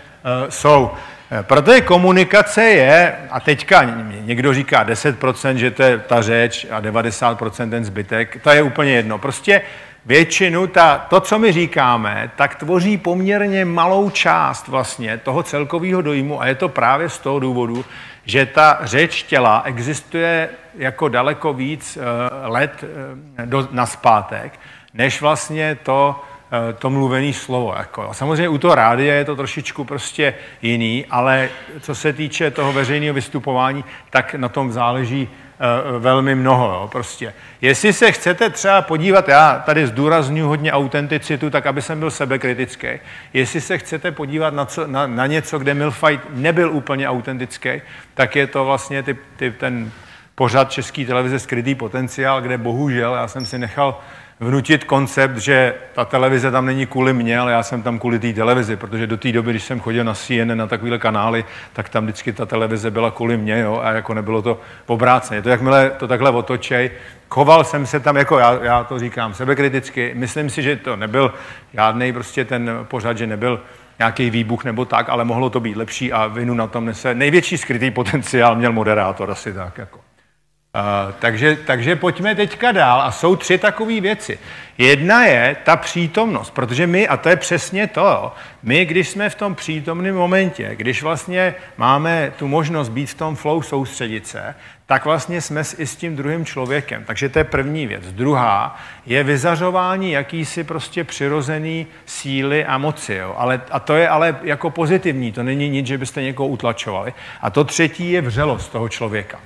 uh, jsou. Eh, protože komunikace je, a teďka někdo říká 10%, že to je ta řeč a 90% ten zbytek, to je úplně jedno. Prostě většinu, ta, to, co my říkáme, tak tvoří poměrně malou část vlastně toho celkového dojmu a je to právě z toho důvodu, že ta řeč těla existuje jako daleko víc uh, let uh, do, na zpátek, než vlastně to, Eh, to mluvené slovo. Jako. Samozřejmě u toho rádia je to trošičku prostě jiný, ale co se týče toho veřejného vystupování, tak na tom záleží velmi mnoho. Jo, prostě. Jestli se chcete třeba podívat, já tady zdůraznuju hodně autenticitu, tak aby jsem byl sebekritický. Jestli se chcete podívat na, co, na, na něco, kde Milfight nebyl úplně autentický, tak je to vlastně ty, ty, ten pořad České televize Skrytý potenciál, kde bohužel já jsem si nechal vnutit koncept, že ta televize tam není kvůli mě, ale já jsem tam kvůli té televizi, protože do té doby, když jsem chodil na CNN, na takovéhle kanály, tak tam vždycky ta televize byla kvůli mě, jo, a jako nebylo to obráceně. To jakmile to takhle otočej, choval jsem se tam, jako já, já to říkám sebekriticky, myslím si, že to nebyl žádný prostě ten pořad, že nebyl nějaký výbuch nebo tak, ale mohlo to být lepší a vinu na tom nese. Největší skrytý potenciál měl moderátor asi tak. Jako. Uh, takže, takže pojďme teďka dál. A jsou tři takové věci. Jedna je ta přítomnost, protože my, a to je přesně to, my, když jsme v tom přítomném momentě, když vlastně máme tu možnost být v tom flow, soustředit se, tak vlastně jsme i s tím druhým člověkem. Takže to je první věc. Druhá je vyzařování jakýsi prostě přirozený síly a moci. Jo. Ale, a to je ale jako pozitivní, to není nic, že byste někoho utlačovali. A to třetí je vřelost toho člověka.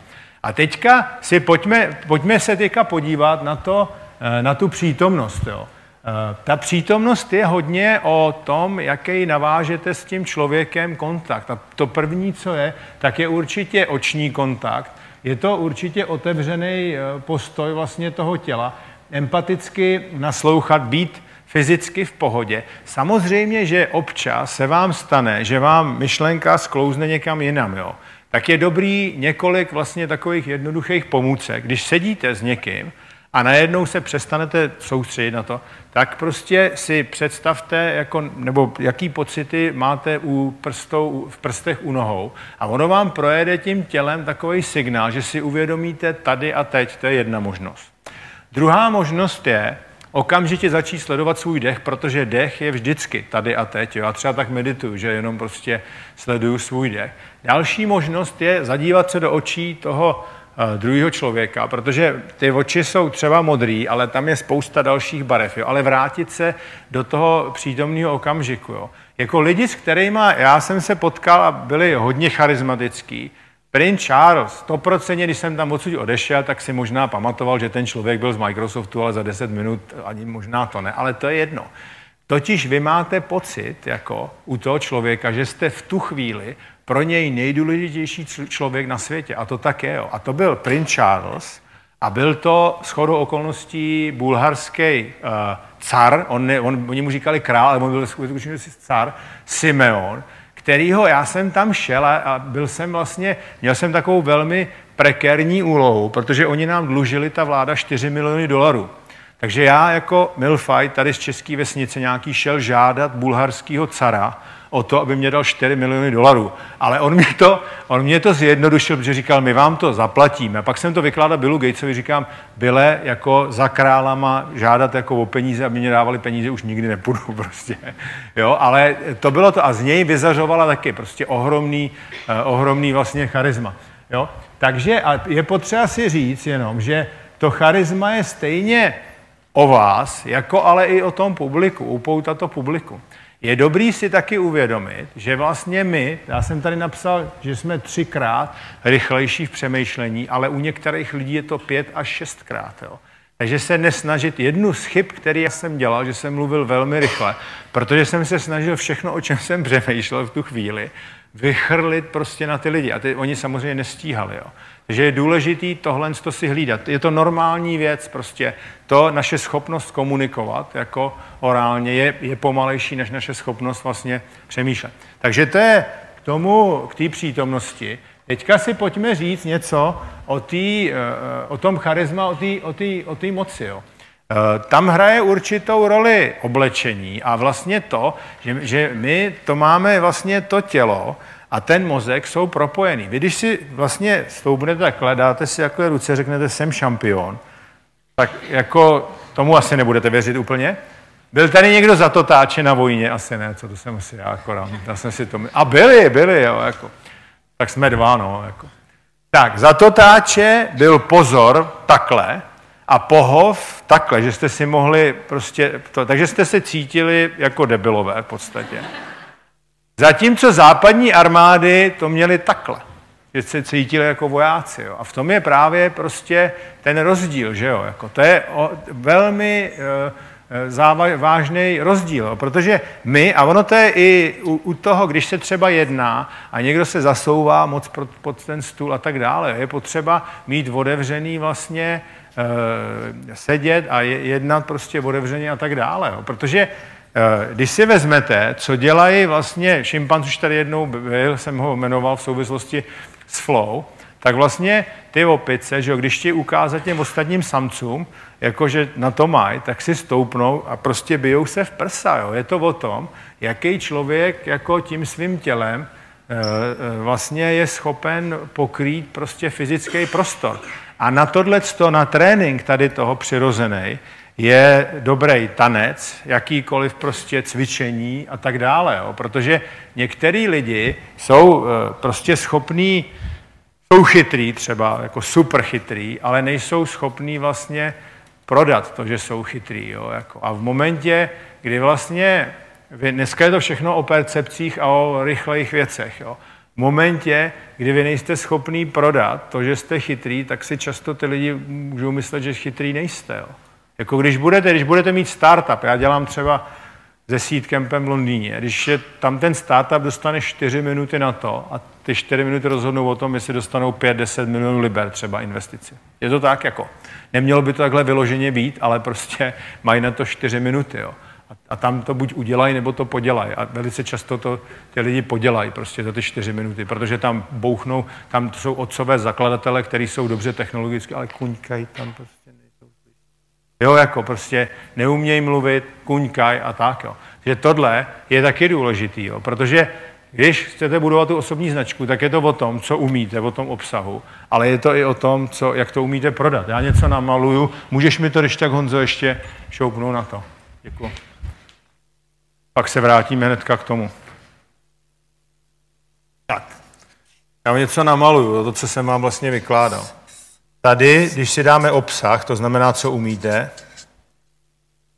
A teďka si pojďme, pojďme se teďka podívat na, to, eh, na tu přítomnost. Jo. Eh, ta přítomnost je hodně o tom, jaký navážete s tím člověkem kontakt. A to první, co je, tak je určitě oční kontakt. Je to určitě otevřený eh, postoj vlastně toho těla. Empaticky naslouchat, být fyzicky v pohodě. Samozřejmě, že občas se vám stane, že vám myšlenka sklouzne někam jinam. Jo tak je dobrý několik vlastně takových jednoduchých pomůcek. Když sedíte s někým a najednou se přestanete soustředit na to, tak prostě si představte, jako, nebo jaký pocity máte u prstou, v prstech u nohou a ono vám projede tím tělem takový signál, že si uvědomíte tady a teď, to je jedna možnost. Druhá možnost je, okamžitě začít sledovat svůj dech, protože dech je vždycky tady a teď. Jo. Já třeba tak medituju, že jenom prostě sleduju svůj dech. Další možnost je zadívat se do očí toho uh, druhého člověka, protože ty oči jsou třeba modrý, ale tam je spousta dalších barev, jo. ale vrátit se do toho přítomného okamžiku. Jo. Jako lidi, s kterými já jsem se potkal a byli hodně charismatický, Prince Charles, 100%, když jsem tam odsud odešel, tak si možná pamatoval, že ten člověk byl z Microsoftu, ale za 10 minut ani možná to ne, ale to je jedno. Totiž vy máte pocit, jako u toho člověka, že jste v tu chvíli pro něj nejdůležitější člověk na světě. A to tak je. Jo. A to byl princ Charles a byl to shodou okolností bulharský uh, car, on, ne, on, oni mu říkali král, ale on byl skutečně car, Simeon, kterýho já jsem tam šel a, a byl jsem vlastně, měl jsem takovou velmi prekérní úlohu, protože oni nám dlužili ta vláda 4 miliony dolarů. Takže já jako Milfaj tady z České vesnice nějaký šel žádat bulharského cara o to, aby mě dal 4 miliony dolarů. Ale on mě to, on mě to zjednodušil, protože říkal, my vám to zaplatíme. A pak jsem to vykládal Billu Gatesovi, říkám, byle jako za králama žádat jako o peníze, aby mě dávali peníze, už nikdy nepůjdu <laughs> prostě. Jo, ale to bylo to a z něj vyzařovala taky prostě ohromný, eh, ohromný vlastně charisma. Jo? Takže a je potřeba si říct jenom, že to charisma je stejně o vás, jako ale i o tom publiku, upoutat to publiku. Je dobrý si taky uvědomit, že vlastně my, já jsem tady napsal, že jsme třikrát rychlejší v přemýšlení, ale u některých lidí je to pět až šestkrát. Jo. Takže se nesnažit jednu z chyb, který já jsem dělal, že jsem mluvil velmi rychle, protože jsem se snažil všechno, o čem jsem <laughs> přemýšlel v tu chvíli, vychrlit prostě na ty lidi. A ty, oni samozřejmě nestíhali. Jo. Takže je důležitý tohle to si hlídat. Je to normální věc, prostě to naše schopnost komunikovat jako orálně je, je pomalejší než naše schopnost vlastně přemýšlet. Takže to je k tomu, k té přítomnosti. Teďka si pojďme říct něco o, tý, eh, o tom charisma, o té o tý, o tý moci. Jo. Eh, tam hraje určitou roli oblečení a vlastně to, že, že my to máme vlastně to tělo, a ten mozek jsou propojený. Vy když si vlastně stoupnete takhle, dáte si jako ruce, řeknete, jsem šampion, tak jako tomu asi nebudete věřit úplně. Byl tady někdo za to táče na vojně? Asi ne, co to jsem asi já akorát. Já jsem si to... A byli, byli, jo, jako. Tak jsme dva, no, jako. Tak, za to táče byl pozor takhle a pohov takhle, že jste si mohli prostě... To, takže jste se cítili jako debilové v podstatě. Zatímco západní armády to měly takhle, že se cítili jako vojáci. Jo. A v tom je právě prostě ten rozdíl, že jo. Jako to je o, velmi e, vážný rozdíl, jo. protože my, a ono to je i u, u toho, když se třeba jedná a někdo se zasouvá moc pod, pod ten stůl a tak dále, je potřeba mít otevřený vlastně sedět a jednat prostě otevřeně a tak dále, jo. protože Eh, když si vezmete, co dělají vlastně, šimpanz už tady jednou byl, jsem ho jmenoval v souvislosti s flow, tak vlastně ty opice, že jo, když ti ukázat těm ostatním samcům, jakože na to mají, tak si stoupnou a prostě bijou se v prsa. Jo. Je to o tom, jaký člověk jako tím svým tělem e, vlastně je schopen pokrýt prostě fyzický prostor. A na tohle, na trénink tady toho přirozený, je dobrý tanec, jakýkoliv prostě cvičení a tak dále. Jo? Protože některý lidi jsou eh, prostě schopní, jsou chytrý třeba, jako super chytrý, ale nejsou schopní vlastně prodat to, že jsou chytrý. Jo? Jako. A v momentě, kdy vlastně, dneska je to všechno o percepcích a o rychlejch věcech. Jo? V momentě, kdy vy nejste schopný prodat to, že jste chytrý, tak si často ty lidi můžou myslet, že chytrý nejste. Jo? Jako když budete, když budete mít startup, já dělám třeba se Seedcampem v Londýně, když je tam ten startup dostane 4 minuty na to a ty 4 minuty rozhodnou o tom, jestli dostanou 5-10 milionů liber třeba investici. Je to tak jako. Nemělo by to takhle vyloženě být, ale prostě mají na to 4 minuty. Jo. A, a tam to buď udělají, nebo to podělají. A velice často to ty lidi podělají prostě za ty 4 minuty, protože tam bouchnou, tam jsou otcové zakladatele, kteří jsou dobře technologicky, ale kuňkají tam prostě Jo, jako prostě neumějí mluvit, kuňkaj a tak. Jo. Že tohle je taky důležitý, jo, protože když chcete budovat tu osobní značku, tak je to o tom, co umíte, o tom obsahu, ale je to i o tom, co, jak to umíte prodat. Já něco namaluju, můžeš mi to, když tak Honzo, ještě šoupnout na to. Děkuji. Pak se vrátíme hnedka k tomu. Tak. Já něco namaluju, to, co jsem vám vlastně vykládal. Tady, když si dáme obsah, to znamená, co umíte,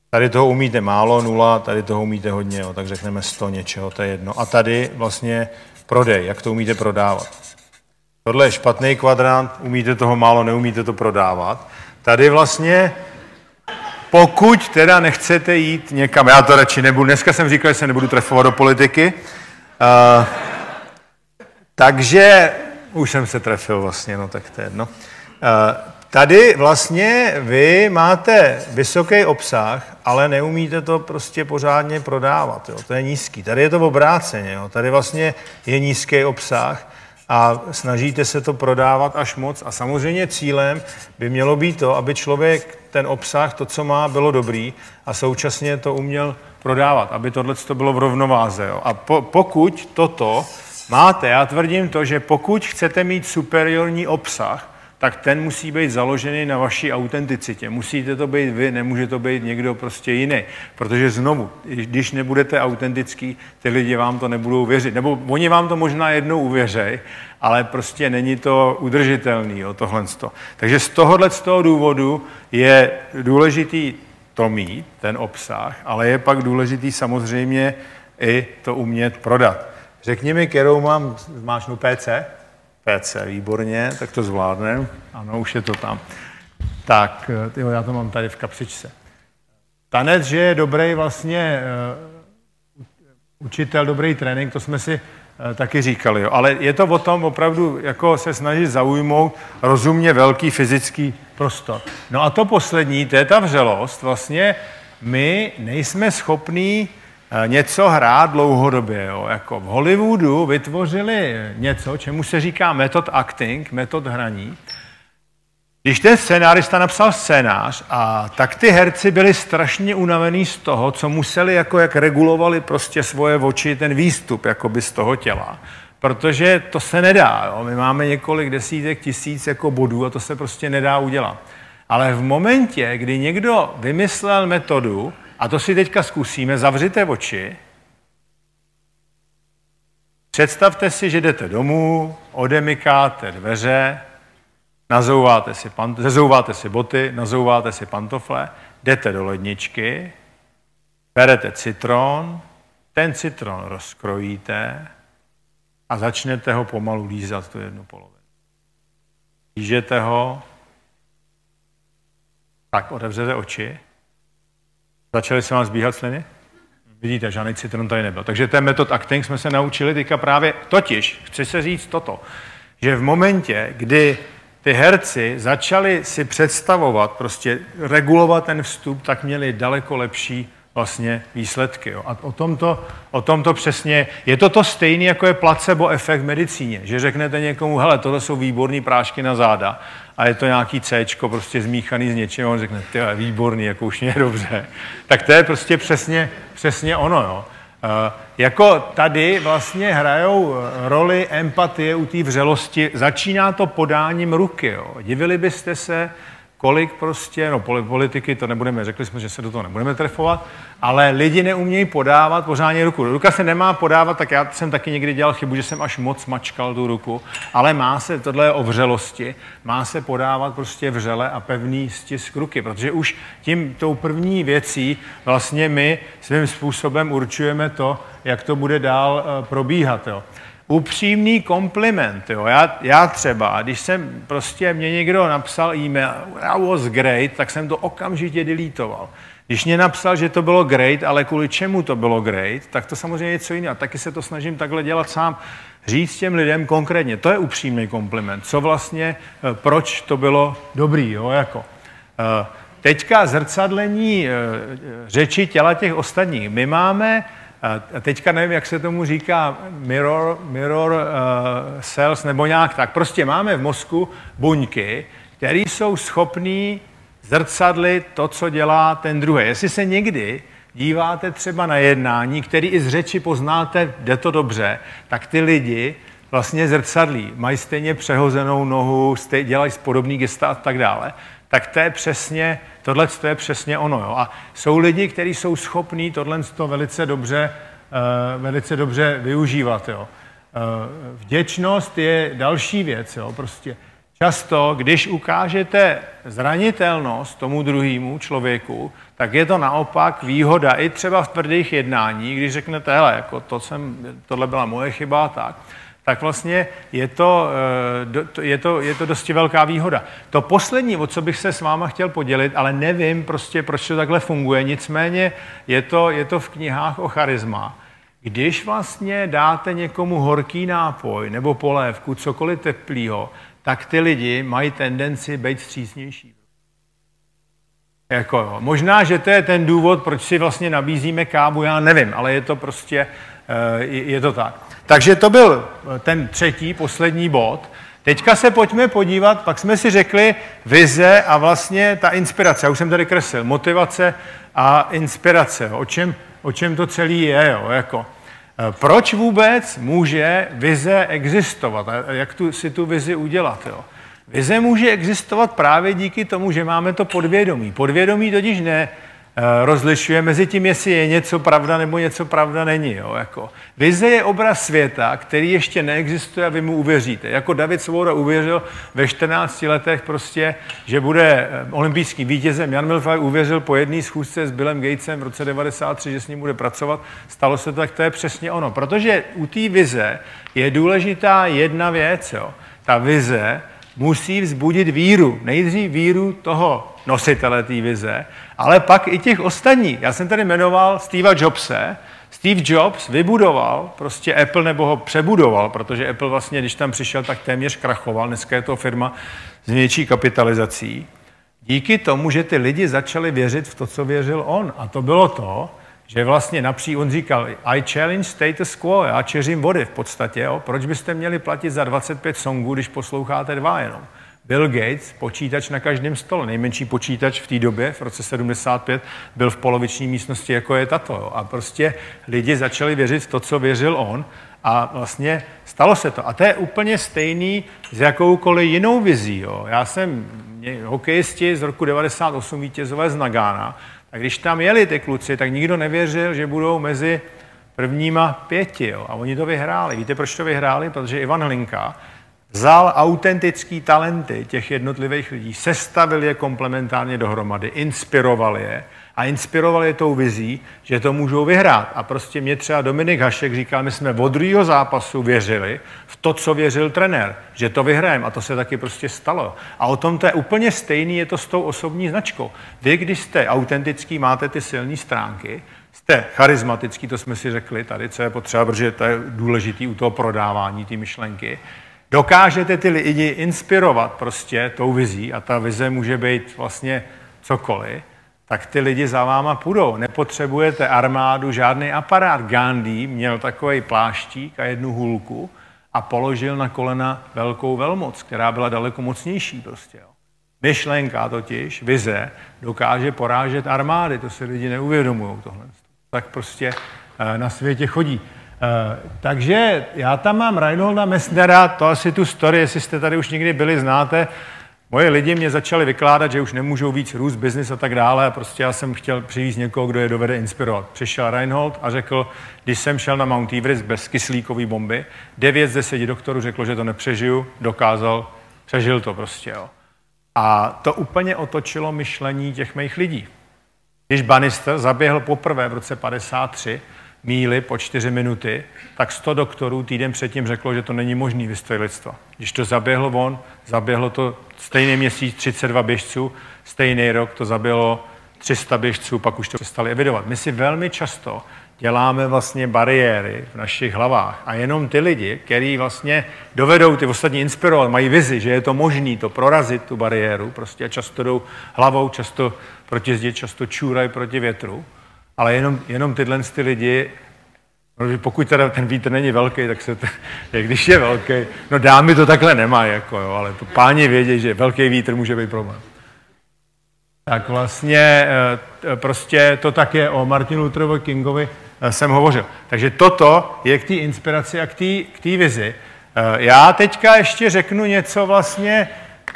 tady toho umíte málo, nula, tady toho umíte hodně, jo, tak řekneme 100 něčeho, to je jedno. A tady vlastně prodej, jak to umíte prodávat. Tohle je špatný kvadrant, umíte toho málo, neumíte to prodávat. Tady vlastně, pokud teda nechcete jít někam, já to radši nebudu, dneska jsem říkal, že se nebudu trefovat do politiky, uh, takže už jsem se trefil vlastně, no tak to je jedno. Eh, tady vlastně vy máte vysoký obsah, ale neumíte to prostě pořádně prodávat. Jo. To je nízký. Tady je to obráceně. Jo. Tady vlastně je nízký obsah a snažíte se to prodávat až moc. A samozřejmě cílem by mělo být to, aby člověk ten obsah, to, co má, bylo dobrý a současně to uměl prodávat, aby tohle to bylo v rovnováze. Jo. A po, pokud toto máte, já tvrdím to, že pokud chcete mít superiorní obsah, tak ten musí být založený na vaší autenticitě. Musíte to být vy, nemůže to být někdo prostě jiný. Protože znovu, když nebudete autentický, ty lidi vám to nebudou věřit. Nebo oni vám to možná jednou uvěřej, ale prostě není to udržitelný, jo, tohle. Takže z tohohle z toho důvodu je důležitý to mít, ten obsah, ale je pak důležitý samozřejmě i to umět prodat. Řekni mi, kterou mám, máš no PC? PC, výborně, tak to zvládne. Ano, už je to tam. Tak, tyjo, já to mám tady v kapsičce. Tanec, že je dobrý vlastně uh, učitel, dobrý trénink, to jsme si uh, taky říkali. Jo. Ale je to o tom opravdu jako se snažit zaujmout rozumně velký fyzický prostor. No a to poslední, to je ta vřelost. Vlastně my nejsme schopní Eh, něco hrát dlouhodobě. Jo. Jako v Hollywoodu vytvořili něco, čemu se říká metod acting, metod hraní. Když ten scénárista napsal scénář, a tak ty herci byli strašně unavený z toho, co museli, jako jak regulovali prostě svoje oči, ten výstup jakoby z toho těla. Protože to se nedá. Jo. My máme několik desítek tisíc jako bodů a to se prostě nedá udělat. Ale v momentě, kdy někdo vymyslel metodu, a to si teďka zkusíme. Zavřite oči. Představte si, že jdete domů, odemykáte dveře, nazouváte si, pant- zezouváte si boty, nazouváte si pantofle, jdete do ledničky, berete citron, ten citron rozkrojíte a začnete ho pomalu lízat tu jednu polovinu. Lížete ho, tak otevřete oči Začaly se vám zbíhat sliny? Vidíte, žádný citron tady nebyl. Takže ten metod acting jsme se naučili teďka právě totiž, chci se říct toto, že v momentě, kdy ty herci začali si představovat, prostě regulovat ten vstup, tak měli daleko lepší vlastně výsledky. Jo. A o tomto, o tomto přesně, je to to stejné, jako je placebo efekt v medicíně, že řeknete někomu, hele, tohle jsou výborné prášky na záda a je to nějaký C, prostě zmíchaný z něčeho, on řekne, ty výborný, jako už mě je dobře. Tak to je prostě přesně, přesně ono. Jo. Uh, jako tady vlastně hrajou roli empatie u té vřelosti. Začíná to podáním ruky. Jo. Divili byste se, kolik prostě, no politiky to nebudeme, řekli jsme, že se do toho nebudeme trefovat, ale lidi neumějí podávat pořádně ruku. Ruka se nemá podávat, tak já jsem taky někdy dělal chybu, že jsem až moc mačkal tu ruku, ale má se, tohle je o vřelosti, má se podávat prostě vřele a pevný stisk ruky, protože už tím, tou první věcí vlastně my svým způsobem určujeme to, jak to bude dál eh, probíhat. Jo upřímný kompliment. Jo. Já, já třeba, když jsem prostě, mě někdo napsal e-mail, that was great, tak jsem to okamžitě deletoval. Když mě napsal, že to bylo great, ale kvůli čemu to bylo great, tak to samozřejmě je něco jiného. Taky se to snažím takhle dělat sám. Říct těm lidem konkrétně, to je upřímný kompliment. Co vlastně, eh, proč to bylo dobrý, jo, jako. Eh, teďka zrcadlení eh, řeči těla těch ostatních. My máme a teďka nevím, jak se tomu říká, mirror, mirror uh, cells nebo nějak tak. Prostě máme v mozku buňky, které jsou schopné zrcadlit to, co dělá ten druhý. Jestli se někdy díváte třeba na jednání, který i z řeči poznáte, jde to dobře, tak ty lidi vlastně zrcadlí. Mají stejně přehozenou nohu, stej, dělají podobný gesta a tak dále. Tak to je přesně Tohle je přesně ono. Jo. A jsou lidi, kteří jsou schopní tohle velice dobře, uh, velice dobře využívat. Jo. Uh, vděčnost je další věc. Jo. Prostě často, když ukážete zranitelnost tomu druhému člověku, tak je to naopak výhoda i třeba v tvrdých jednání, když řeknete, hele, jako to jsem, tohle byla moje chyba, tak tak vlastně je to, eh, je, to, je to dosti velká výhoda. To poslední, o co bych se s váma chtěl podělit, ale nevím prostě, proč to takhle funguje, nicméně je to, je to v knihách o charisma. Když vlastně dáte někomu horký nápoj nebo polévku, cokoliv teplýho, tak ty lidi mají tendenci být střísnější. Jako, možná, že to je ten důvod, proč si vlastně nabízíme kávu, já nevím, ale je to prostě je to tak. Takže to byl ten třetí, poslední bod. Teďka se pojďme podívat, pak jsme si řekli vize a vlastně ta inspirace. Já už jsem tady kreslil. Motivace a inspirace. O čem, o čem to celé je. Jo, jako. Eh, proč vůbec může vize existovat? A jak tu, si tu vizi udělat? Jo? Vize může existovat právě díky tomu, že máme to podvědomí. Podvědomí totiž ne, Eh, rozlišuje mezi tím, jestli je něco pravda nebo něco pravda není. Jo? Jako, vize je obraz světa, který ještě neexistuje a vy mu uvěříte. Jako David Svoboda uvěřil ve 14 letech prostě, že bude eh, olympijským vítězem. Jan Milfaj uvěřil po jedné schůzce s Billem Gatesem v roce 93, že s ním bude pracovat. Stalo se to, tak to je přesně ono. Protože u té vize je důležitá jedna věc. Jo? Ta vize musí vzbudit víru. Nejdřív víru toho nositele té vize, ale pak i těch ostatních. Já jsem tady jmenoval Steva Jobse. Steve Jobs vybudoval prostě Apple nebo ho přebudoval, protože Apple vlastně, když tam přišel, tak téměř krachoval. Dneska je to firma s větší kapitalizací. Díky tomu, že ty lidi začali věřit v to, co věřil on. A to bylo to, že vlastně napří on říkal, I challenge status quo, já čeřím vody v podstatě, jo? proč byste měli platit za 25 songů, když posloucháte dva jenom? Bill Gates, počítač na každém stole, nejmenší počítač v té době, v roce 75, byl v poloviční místnosti, jako je tato. Jo? A prostě lidi začali věřit v to, co věřil on a vlastně stalo se to. A to je úplně stejný s jakoukoliv jinou vizí. Jo? Já jsem hokejisti z roku 98 vítězové z Nagána, a když tam jeli ty kluci, tak nikdo nevěřil, že budou mezi prvníma pěti. Jo? A oni to vyhráli. Víte, proč to vyhráli? Protože Ivan Hlinka vzal autentický talenty těch jednotlivých lidí, sestavil je komplementárně dohromady, inspiroval je a inspiroval je tou vizí, že to můžou vyhrát. A prostě mě třeba Dominik Hašek říkal, my jsme od druhého zápasu věřili v to, co věřil trenér, že to vyhrajeme a to se taky prostě stalo. A o tom to je úplně stejný, je to s tou osobní značkou. Vy, když jste autentický, máte ty silné stránky, jste charismatický, to jsme si řekli tady, co je potřeba, protože to je důležitý u toho prodávání, ty myšlenky, dokážete ty lidi inspirovat prostě tou vizí a ta vize může být vlastně cokoliv, tak ty lidi za váma půjdou. Nepotřebujete armádu, žádný aparát. Gandhi měl takový pláštík a jednu hůlku a položil na kolena velkou velmoc, která byla daleko mocnější prostě. Jo. Myšlenka totiž, vize, dokáže porážet armády, to si lidi neuvědomují tohle. Tak prostě eh, na světě chodí. Eh, takže já tam mám Reinholda Messnera, to asi tu story, jestli jste tady už někdy byli, znáte. Moje lidi mě začali vykládat, že už nemůžou víc růst biznis a tak dále a prostě já jsem chtěl přivést někoho, kdo je dovede inspirovat. Přišel Reinhold a řekl, když jsem šel na Mount Everest bez kyslíkové bomby, 9 z 10 doktorů řeklo, že to nepřežiju, dokázal, přežil to prostě. Jo. A to úplně otočilo myšlení těch mých lidí. Když Bannister zaběhl poprvé v roce 53, míly po čtyři minuty, tak 100 doktorů týden předtím řeklo, že to není možný v lidstva. Když to zaběhlo on, zaběhlo to stejný měsíc 32 běžců, stejný rok to zaběhlo 300 běžců, pak už to přestali evidovat. My si velmi často děláme vlastně bariéry v našich hlavách a jenom ty lidi, kteří vlastně dovedou ty ostatní inspirovat, mají vizi, že je to možné to prorazit, tu bariéru, prostě často jdou hlavou, často proti zdi, často čůrají proti větru, ale jenom, jenom tyhle ty lidi, protože pokud teda ten vítr není velký, tak se to, <laughs> jak když je velký, no dámy to takhle nemá, jako jo, ale páni vědí, že velký vítr může být problém. Tak vlastně eh, prostě to tak je o Martinu Lutherovi Kingovi eh, jsem hovořil. Takže toto je k té inspiraci a k té vizi. Eh, já teďka ještě řeknu něco vlastně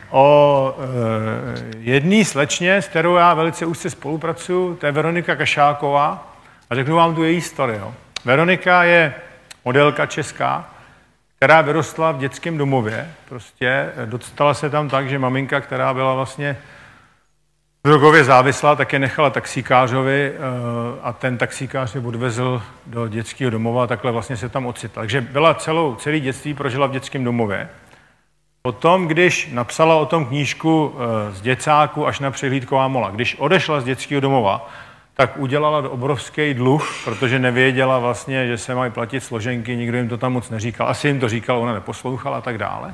o e, jedné slečně, s kterou já velice úzce spolupracuju, to je Veronika Kašáková a řeknu vám tu její historii. Veronika je modelka česká, která vyrostla v dětském domově. Prostě dostala se tam tak, že maminka, která byla vlastně drogově závislá, tak je nechala taxikářovi e, a ten taxikář je odvezl do dětského domova a takhle vlastně se tam ocitla. Takže byla celou, celý dětství prožila v dětském domově. Potom, když napsala o tom knížku eh, z děcáku až na přehlídková mola, když odešla z dětského domova, tak udělala obrovský dluh, protože nevěděla vlastně, že se mají platit složenky, nikdo jim to tam moc neříkal. Asi jim to říkal, ona neposlouchala a tak dále.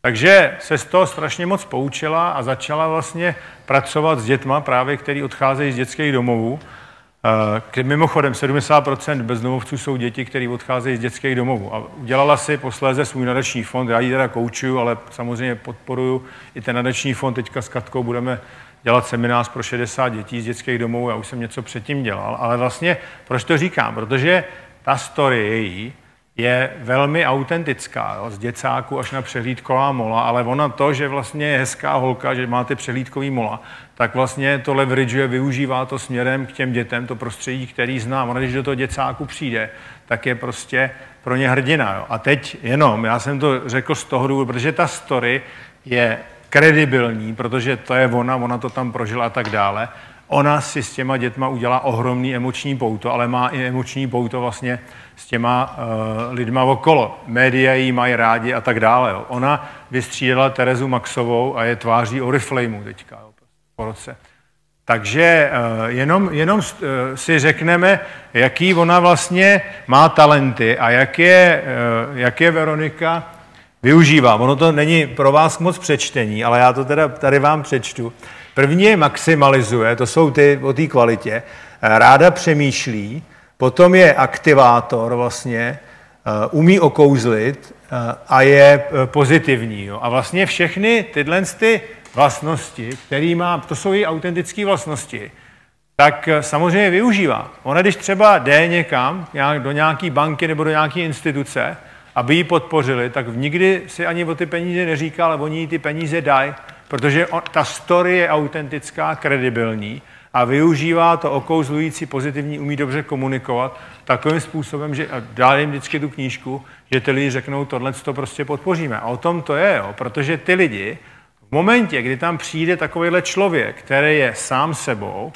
Takže se z toho strašně moc poučila a začala vlastně pracovat s dětma, právě který odcházejí z dětských domovů. K mimochodem 70% bezdomovců jsou děti, které odcházejí z dětských domovů. A udělala si posléze svůj nadační fond, já ji teda koučuju, ale samozřejmě podporuju i ten nadační fond. Teďka s Katkou budeme dělat seminář pro 60 dětí z dětských domovů, já už jsem něco předtím dělal, ale vlastně proč to říkám? Protože ta story její je velmi autentická, jo, z děcáku až na přehlídková mola, ale ona to, že vlastně je hezká holka, že máte přehlídkový mola, tak vlastně to leverageuje, využívá to směrem k těm dětem, to prostředí, který zná. Ona, když do toho děcáku přijde, tak je prostě pro ně hrdina. Jo. A teď jenom, já jsem to řekl z toho důvodu, protože ta story je kredibilní, protože to je ona, ona to tam prožila a tak dále. Ona si s těma dětma udělá ohromný emoční pouto, ale má i emoční pouto vlastně s těma uh, lidma okolo. Média jí mají rádi a tak dále. Jo. Ona vystřídala Terezu Maxovou a je tváří Oriflameu teďka jo, po roce. Takže uh, jenom, jenom uh, si řekneme, jaký ona vlastně má talenty a jak je, uh, jak je Veronika využívá. Ono to není pro vás moc přečtení, ale já to teda tady vám přečtu. První je maximalizuje, to jsou ty o té kvalitě, ráda přemýšlí, potom je aktivátor vlastně, eh, umí okouzlit eh, a je eh, pozitivní. A vlastně všechny tyhle ty vlastnosti, který má, to jsou její autentické vlastnosti, tak samozřejmě využívá. Ona, když třeba jde někam, do nějaké banky nebo do nějaké instituce, aby ji podpořili, tak nikdy si ani o ty peníze neříká, ale oni jí ty peníze dají, protože on, ta story je autentická, kredibilní a využívá to okouzlující pozitivní, umí dobře komunikovat takovým způsobem, že dá jim vždycky tu knížku, že ty lidi řeknou, tohle to prostě podpoříme. A o tom to je, jo, protože ty lidi v momentě, kdy tam přijde takovýhle člověk, který je sám sebou,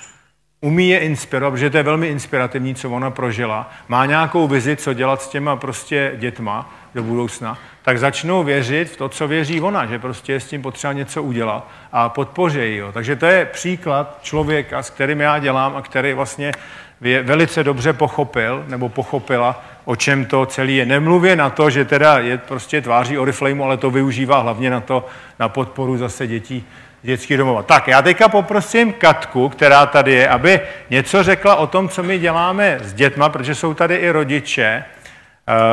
umí je inspirovat, protože to je velmi inspirativní, co ona prožila, má nějakou vizi, co dělat s těma prostě dětma do budoucna, tak začnou věřit v to, co věří ona, že prostě je s tím potřeba něco udělat a podpoří ho. Takže to je příklad člověka, s kterým já dělám a který vlastně velice dobře pochopil nebo pochopila, o čem to celý je. Nemluvě na to, že teda je prostě tváří Oriflameu, ale to využívá hlavně na to, na podporu zase dětí dětský domova. Tak, já teďka poprosím Katku, která tady je, aby něco řekla o tom, co my děláme s dětma, protože jsou tady i rodiče.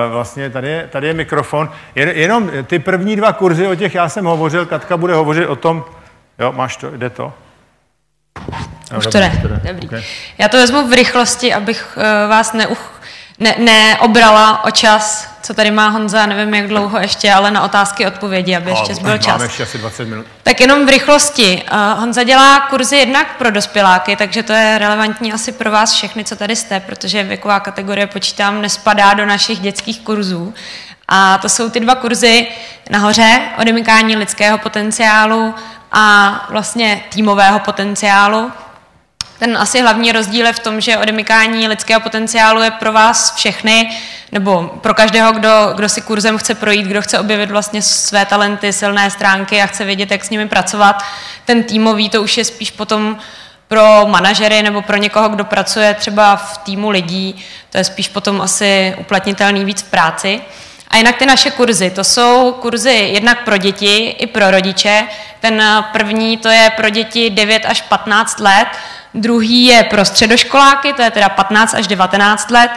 Uh, vlastně tady je, tady je mikrofon. Jen, jenom ty první dva kurzy, o těch já jsem hovořil, Katka bude hovořit o tom, jo, máš to, jde to? No, Už to jde, dobrý. Okay. Já to vezmu v rychlosti, abych uh, vás neuch ne, neobrala o čas, co tady má Honza, nevím jak dlouho ještě, ale na otázky odpovědi, aby ještě zbyl čas. Máme ještě asi 20 minut. Tak jenom v rychlosti. Uh, Honza dělá kurzy jednak pro dospěláky, takže to je relevantní asi pro vás všechny, co tady jste, protože věková kategorie, počítám, nespadá do našich dětských kurzů. A to jsou ty dva kurzy nahoře, odemykání lidského potenciálu a vlastně týmového potenciálu, ten asi hlavní rozdíl je v tom, že odemykání lidského potenciálu je pro vás všechny, nebo pro každého, kdo, kdo si kurzem chce projít, kdo chce objevit vlastně své talenty, silné stránky a chce vědět, jak s nimi pracovat. Ten týmový to už je spíš potom pro manažery nebo pro někoho, kdo pracuje třeba v týmu lidí, to je spíš potom asi uplatnitelný víc v práci. A jinak ty naše kurzy, to jsou kurzy jednak pro děti i pro rodiče. Ten první to je pro děti 9 až 15 let, druhý je pro středoškoláky, to je teda 15 až 19 let,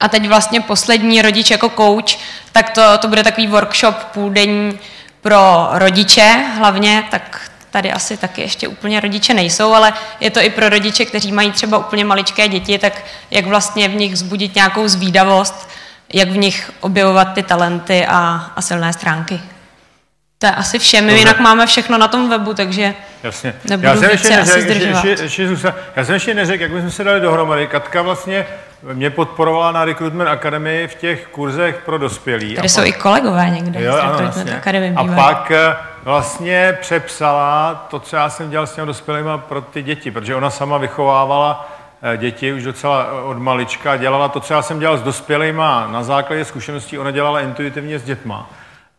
a teď vlastně poslední rodič jako coach, tak to, to bude takový workshop půldenní pro rodiče hlavně, tak tady asi taky ještě úplně rodiče nejsou, ale je to i pro rodiče, kteří mají třeba úplně maličké děti, tak jak vlastně v nich vzbudit nějakou zvídavost, jak v nich objevovat ty talenty a, a silné stránky. To je asi vše. My jinak máme všechno na tom webu, takže Jasně. nebudu já jsem ještě neřek, ještě, ještě, ještě, ještě, já jsem ještě neřekl, jak jsme se dali dohromady. Katka vlastně mě podporovala na Recruitment Academy v těch kurzech pro dospělí. Tady jsou pak, i kolegové někde jo, z Recruitment vlastně. Academy. A pak eh, vlastně přepsala to, co já jsem dělal s těmi dospělými pro ty děti, protože ona sama vychovávala eh, děti už docela eh, od malička, dělala to, co já jsem dělal s dospělými na základě zkušeností, ona dělala intuitivně s dětma.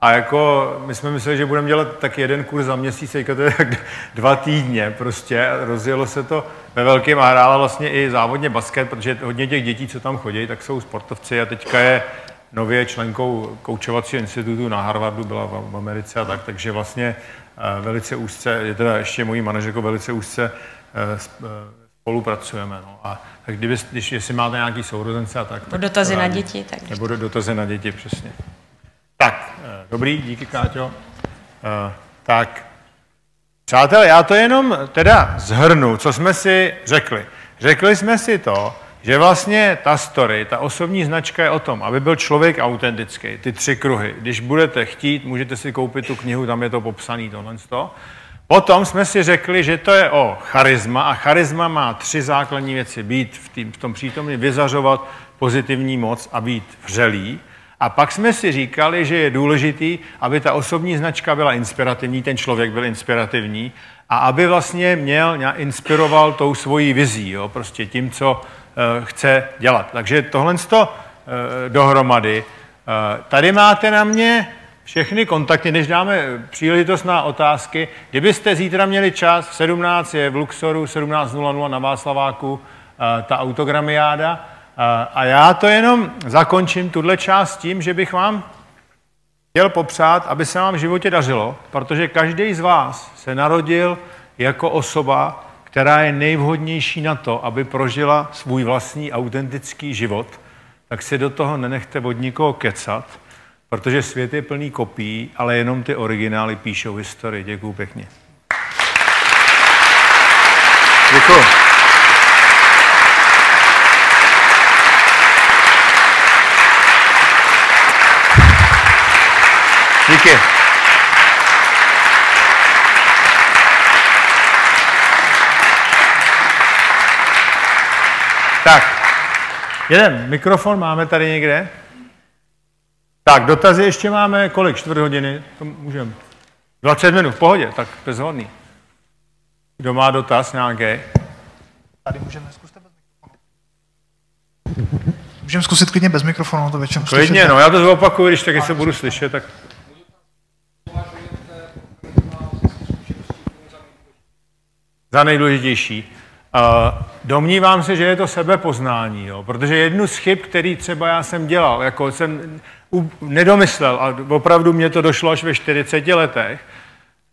A jako my jsme mysleli, že budeme dělat tak jeden kurz za měsíc, jako to je tak <laughs> dva týdně prostě. Rozjelo se to ve velkém a hrála vlastně i závodně basket, protože hodně těch dětí, co tam chodí, tak jsou sportovci a teďka je nově členkou koučovacího institutu na Harvardu, byla v Americe a tak, takže vlastně eh, velice úzce, je teda ještě mojí manažerkou velice úzce eh, spolupracujeme. No. A tak kdyby, když, jestli máte nějaký sourozence a tak. tak dotazy na děti. Tak nebo do, dotazy na děti, přesně. Tak, dobrý, díky Káťo. Eh, tak, přátelé, já to jenom teda zhrnu, co jsme si řekli. Řekli jsme si to, že vlastně ta story, ta osobní značka je o tom, aby byl člověk autentický, ty tři kruhy. Když budete chtít, můžete si koupit tu knihu, tam je to popsané tohle. Potom jsme si řekli, že to je o charisma a charisma má tři základní věci. Být v, tým, v tom přítomně, vyzařovat pozitivní moc a být vřelý. A pak jsme si říkali, že je důležitý, aby ta osobní značka byla inspirativní, ten člověk byl inspirativní a aby vlastně měl, inspiroval tou svojí vizí, jo, prostě tím, co uh, chce dělat. Takže tohle to uh, dohromady. Uh, tady máte na mě všechny kontakty, než dáme příležitost na otázky. Kdybyste zítra měli čas, v 17 je v Luxoru, 17.00 na Václaváku, ta autogramiáda. A já to jenom zakončím, tuhle část tím, že bych vám chtěl popřát, aby se vám v životě dařilo, protože každý z vás se narodil jako osoba, která je nejvhodnější na to, aby prožila svůj vlastní autentický život, tak si do toho nenechte od nikoho kecat, protože svět je plný kopií, ale jenom ty originály píšou historii. Děkuju pěkně. Děkuji. Díky. Tak, jeden mikrofon máme tady někde. Tak, dotazy ještě máme kolik? Čtvrt hodiny? To můžeme. 20 minut, v pohodě, tak bezhodný. Kdo má dotaz nějaký? Tady můžeme zkusit bez mikrofonu. Můžeme zkusit klidně bez mikrofonu, to většinou Klidně, no, já to zopakuju, když tak, se budu slyšet, tak... Za nejdůležitější. Domnívám se, že je to sebepoznání, jo, protože jednu z chyb, který třeba já jsem dělal, jako jsem nedomyslel a opravdu mě to došlo až ve 40 letech,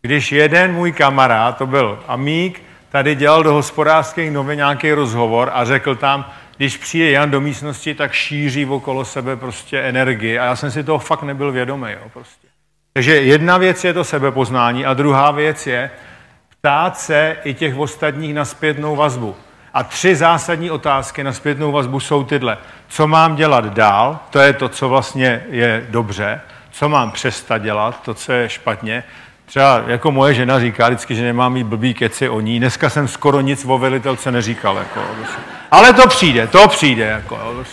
když jeden můj kamarád, to byl Amík, tady dělal do hospodářských novin nějaký rozhovor a řekl tam, když přijde Jan do místnosti, tak šíří okolo sebe prostě energii a já jsem si toho fakt nebyl vědomý. Jo, prostě. Takže jedna věc je to sebepoznání a druhá věc je ptát se i těch ostatních na zpětnou vazbu. A tři zásadní otázky na zpětnou vazbu jsou tyhle. Co mám dělat dál, to je to, co vlastně je dobře. Co mám přestat dělat, to, co je špatně. Třeba jako moje žena říká vždycky, že nemám mít blbý keci o ní. Dneska jsem skoro nic o velitelce neříkal. Jako, ale to přijde, to přijde. Jako,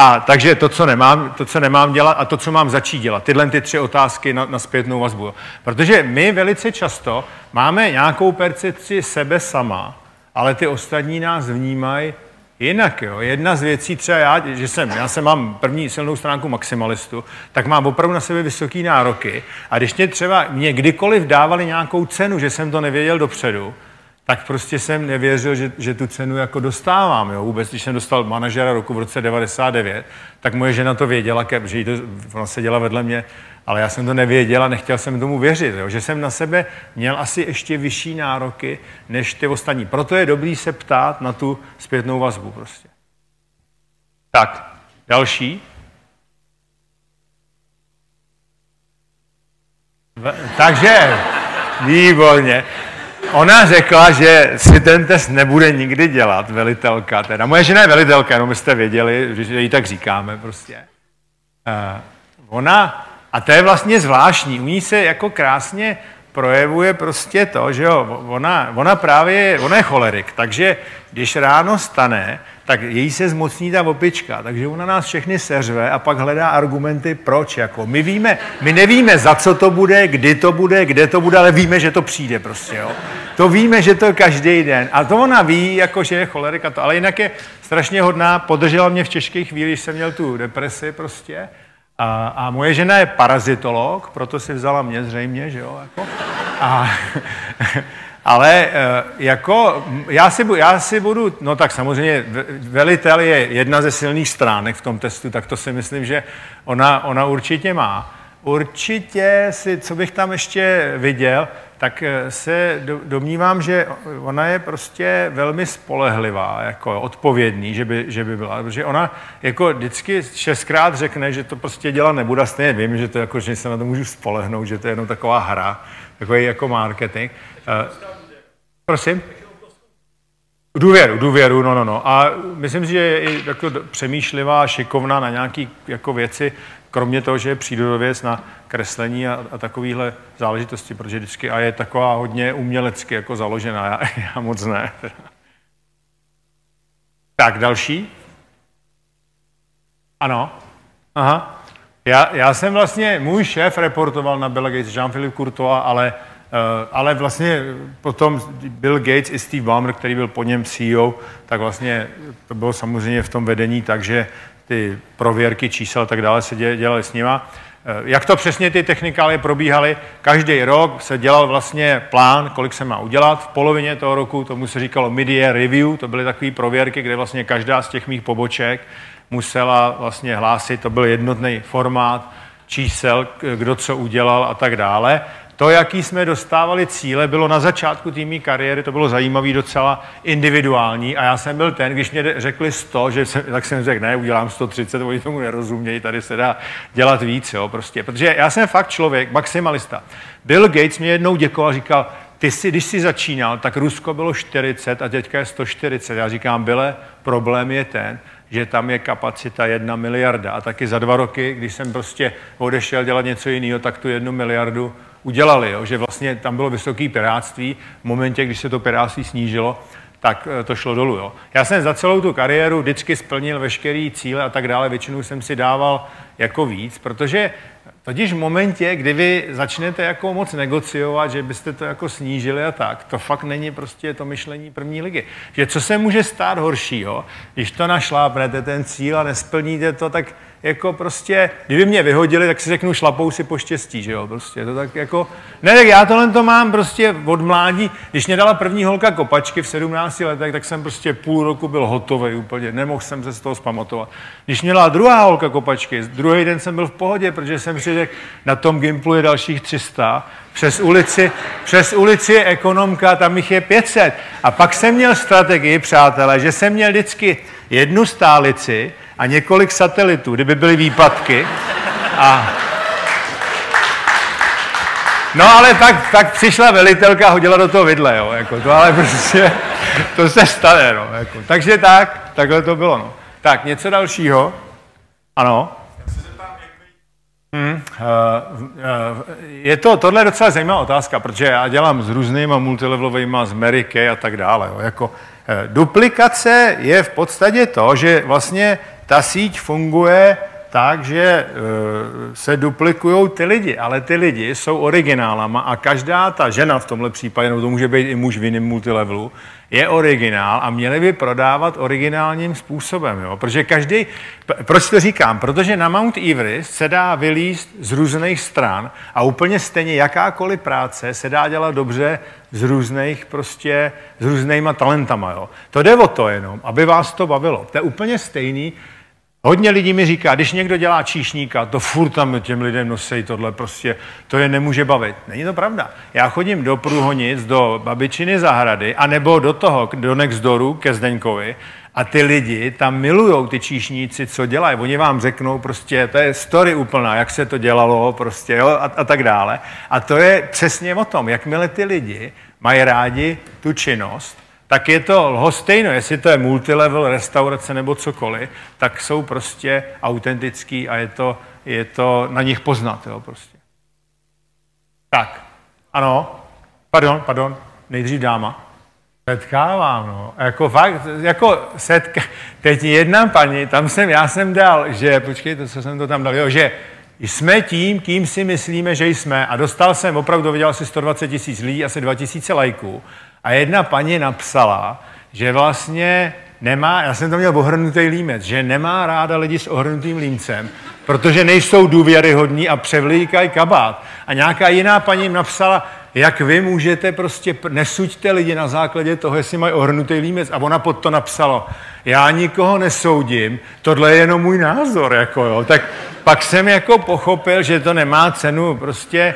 a takže to co, nemám, to, co nemám dělat a to, co mám začít dělat. Tyhle ty tři otázky na, na zpětnou vazbu. Protože my velice často máme nějakou percepci sebe sama, ale ty ostatní nás vnímají jinak. Jo. Jedna z věcí, třeba já, že jsem, já jsem mám první silnou stránku maximalistu, tak mám opravdu na sebe vysoké nároky. A když mě třeba mě kdykoliv dávali nějakou cenu, že jsem to nevěděl dopředu, tak prostě jsem nevěřil, že, že tu cenu jako dostávám. Jo. Vůbec, když jsem dostal manažera roku v roce 99, tak moje žena to věděla, že jí to, ona seděla vedle mě, ale já jsem to nevěděl a nechtěl jsem tomu věřit, jo. že jsem na sebe měl asi ještě vyšší nároky než ty ostatní. Proto je dobrý se ptát na tu zpětnou vazbu prostě. Tak, další. Takže, výborně. Ona řekla, že si ten test nebude nikdy dělat, velitelka. Teda moje žena je velitelka, jenom byste věděli, že ji tak říkáme prostě. Uh, ona, a to je vlastně zvláštní, u ní se jako krásně projevuje prostě to, že jo, ona, ona právě, ona je cholerik, takže když ráno stane, tak její se zmocní ta opička, takže ona nás všechny seřve a pak hledá argumenty, proč. Jako. My, víme, my nevíme, za co to bude, kdy to bude, kde to bude, ale víme, že to přijde prostě. Jo. To víme, že to je každý den. A to ona ví, jako, že je cholerika to. Ale jinak je strašně hodná, podržela mě v těžkých chvíli, když jsem měl tu depresi prostě. A, a moje žena je parazitolog, proto si vzala mě zřejmě, že jo. Jako. A, <laughs> ale eh, jako já si, já si budu, no tak samozřejmě velitel je jedna ze silných stránek v tom testu, tak to si myslím, že ona, ona určitě má. Určitě si, co bych tam ještě viděl, tak eh, se domnívám, že ona je prostě velmi spolehlivá, jako odpovědný, že by, že by byla. Protože ona jako vždycky šestkrát řekne, že to prostě dělat nebude, stejně vím, že to jako, že se na to můžu spolehnout, že to je jenom taková hra, takový jako marketing. Uh, prosím? Důvěru, důvěru, no, no, no. A myslím si, že je i jako přemýšlivá, šikovná na nějaké jako věci, kromě toho, že je přírodověc na kreslení a, a takovéhle záležitosti, protože vždycky a je taková hodně umělecky jako založená, já, <laughs> já moc ne. Tak, další. Ano. Aha. Já, já jsem vlastně, můj šéf reportoval na Bill Gates, Jean-Philippe Courtois, ale, uh, ale vlastně potom Bill Gates i Steve Ballmer, který byl po něm CEO, tak vlastně to bylo samozřejmě v tom vedení tak, že ty prověrky čísel a tak dále se dělaly s nima. Eh, jak to přesně ty technikály probíhaly? Každý rok se dělal vlastně plán, kolik se má udělat. V polovině toho roku tomu se říkalo mid-year review, to byly takové prověrky, kde vlastně každá z těch mých poboček musela vlastně hlásit, to byl jednotný formát čísel, kdo co udělal a tak dále. To, jaký jsme dostávali cíle, bylo na začátku týmí kariéry, to bylo zajímavý, docela individuální a já jsem byl ten, když mě řekli 100, že jsem, tak jsem řekl, ne, udělám 130, oni tomu nerozumějí, tady se dá dělat víc, jo, prostě. Protože já jsem fakt člověk, maximalista. Bill Gates mě jednou děkoval, říkal, ty si, když jsi začínal, tak Rusko bylo 40 a teďka je 140. Já říkám, Byle, problém je ten, že tam je kapacita jedna miliarda. A taky za dva roky, když jsem prostě odešel dělat něco jiného, tak tu jednu miliardu udělali, jo? že vlastně tam bylo vysoké piráctví. V momentě, když se to piráctví snížilo, tak eh, to šlo dolů. Jo? Já jsem za celou tu kariéru vždycky splnil veškeré cíle a tak dále. Většinou jsem si dával jako víc, protože totiž v momentě, kdy vy začnete jako moc negociovat, že byste to jako snížili a tak, to fakt není prostě to myšlení první ligy. Že co se může stát horšího, když to našlápnete ten cíl a nesplníte to, tak jako prostě, kdyby mě vyhodili, tak si řeknu, šlapou si poštěstí, že jo, prostě, to tak jako, ne, tak já tohle to mám prostě od mládí, když mě dala první holka kopačky v 17 letech, tak jsem prostě půl roku byl hotový úplně, nemohl jsem se z toho zpamatovat. Když mě dala druhá holka kopačky, druhý den jsem byl v pohodě, protože jsem si řekl, na tom Gimplu je dalších 300, přes ulici, přes ulici je ekonomka, tam jich je 500. A pak jsem měl strategii, přátelé, že jsem měl vždycky jednu stálici, a několik satelitů, kdyby byly výpadky. A... No ale tak, tak přišla velitelka a hodila do toho vidle, jo, jako to ale prostě, to se stane, no, jako. Takže tak, takhle to bylo, no. Tak, něco dalšího? Ano? Hmm, uh, uh, je to, tohle je docela zajímavá otázka, protože já dělám s různýma multilevelovými, z Mary a tak dále. Jo. Jako, uh, duplikace je v podstatě to, že vlastně ta síť funguje tak, že e, se duplikují ty lidi, ale ty lidi jsou originálama a každá ta žena v tomhle případě, no to může být i muž v jiném multilevelu, je originál a měli by prodávat originálním způsobem. Jo? Protože každý, proč to říkám? Protože na Mount Everest se dá vylíst z různých stran a úplně stejně jakákoliv práce se dá dělat dobře z různých prostě, s různýma talentama. Jo? To jde o to jenom, aby vás to bavilo. To je úplně stejný, Hodně lidí mi říká, když někdo dělá číšníka, to furt tam těm lidem nosej tohle, prostě to je nemůže bavit. Není to pravda. Já chodím do Průhonic, do babičiny zahrady, anebo do toho, do Nextdooru ke Zdeňkovi a ty lidi tam milujou ty číšníci, co dělají. Oni vám řeknou prostě, to je story úplná, jak se to dělalo prostě, jo, a, a tak dále. A to je přesně o tom, jakmile ty lidi mají rádi tu činnost, tak je to lhostejno, jestli to je multilevel, restaurace nebo cokoliv, tak jsou prostě autentický a je to, je to na nich poznat. Jo, prostě. Tak, ano, pardon, pardon, nejdřív dáma. Setkávám, no. Jako fakt, jako setka, teď jedna paní, tam jsem, já jsem dal, že, počkejte, co jsem to tam dal, jo, že jsme tím, kým si myslíme, že jsme. A dostal jsem, opravdu viděl asi 120 tisíc lidí, asi 2000 lajků. A jedna paní napsala, že vlastně nemá, já jsem to měl ohrnutý límec, že nemá ráda lidi s ohrnutým límcem, protože nejsou důvěryhodní a převlíkají kabát. A nějaká jiná paní jim napsala, jak vy můžete prostě, nesuďte lidi na základě toho, jestli mají ohrnutý límec. A ona pod to napsala, já nikoho nesoudím, tohle je jenom můj názor, jako jo. Tak pak jsem jako pochopil, že to nemá cenu prostě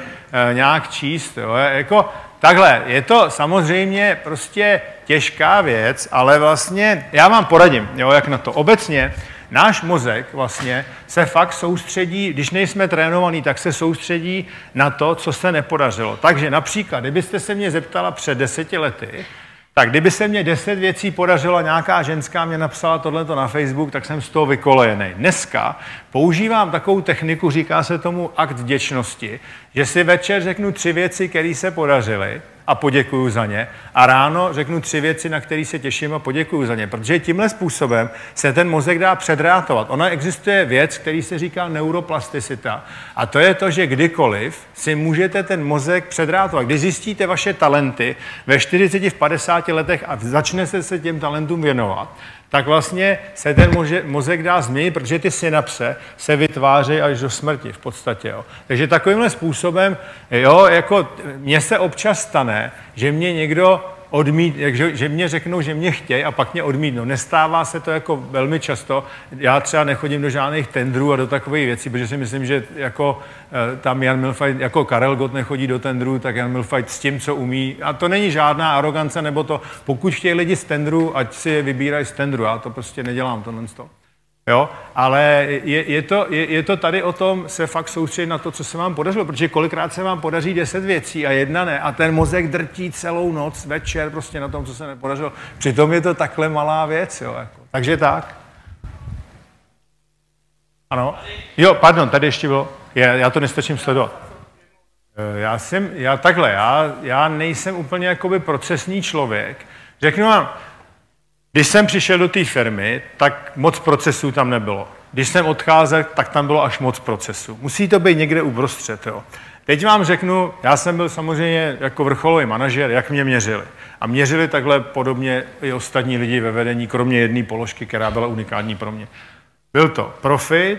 e, nějak číst, jo. Jako, takhle, je to samozřejmě prostě těžká věc, ale vlastně já vám poradím, jo, jak na to. Obecně náš mozek vlastně se fakt soustředí, když nejsme trénovaní, tak se soustředí na to, co se nepodařilo. Takže například, kdybyste se mě zeptala před deseti lety, tak kdyby se mě deset věcí podařilo, nějaká ženská mě napsala tohleto na Facebook, tak jsem z toho vykolejený. Dneska používám takovou techniku, říká se tomu akt vděčnosti, že si večer řeknu tři věci, které se podařily, a poděkuju za ně. A ráno řeknu tři věci, na které se těším a poděkuju za ně. Protože tímhle způsobem se ten mozek dá předreátovat. Ona existuje věc, který se říká neuroplasticita. A to je to, že kdykoliv si můžete ten mozek předreátovat. Když zjistíte vaše talenty ve 40, v 50 letech a začnete se těm talentům věnovat, tak vlastně se ten mozek dá změnit, protože ty synapse se vytvářejí až do smrti v podstatě. Jo. Takže takovýmhle způsobem, jo, jako mně se občas stane, že mě někdo odmít, že, že mě řeknou, že mě chtějí a pak mě odmítnou. Nestává se to jako velmi často. Já třeba nechodím do žádných tendrů a do takových věcí, protože si myslím, že jako eh, tam Jan Milfajt, jako Karel Gott nechodí do tendrů, tak Jan Milfajt s tím, co umí. A to není žádná arogance, nebo to, pokud chtějí lidi z tendru, ať si je vybírají z tendru. Já to prostě nedělám, to non-stop. Jo? Ale je, je, to, je, je to tady o tom se fakt soustředit na to, co se vám podařilo, protože kolikrát se vám podaří deset věcí a jedna ne a ten mozek drtí celou noc, večer prostě na tom, co se nepodařilo. Přitom je to takhle malá věc. Jo? Jako. Takže tak. Ano? Jo, pardon, tady ještě bylo. Já, já to nestačím sledovat. Eh, já jsem, já takhle, já, já nejsem úplně jakoby procesní člověk. Řeknu vám, když jsem přišel do té firmy, tak moc procesů tam nebylo. Když jsem odcházel, tak tam bylo až moc procesů. Musí to být někde uprostřed. Jo. Teď vám řeknu, já jsem byl samozřejmě jako vrcholový manažer, jak mě měřili. A měřili takhle podobně i ostatní lidi ve vedení, kromě jedné položky, která byla unikátní pro mě. Byl to profit,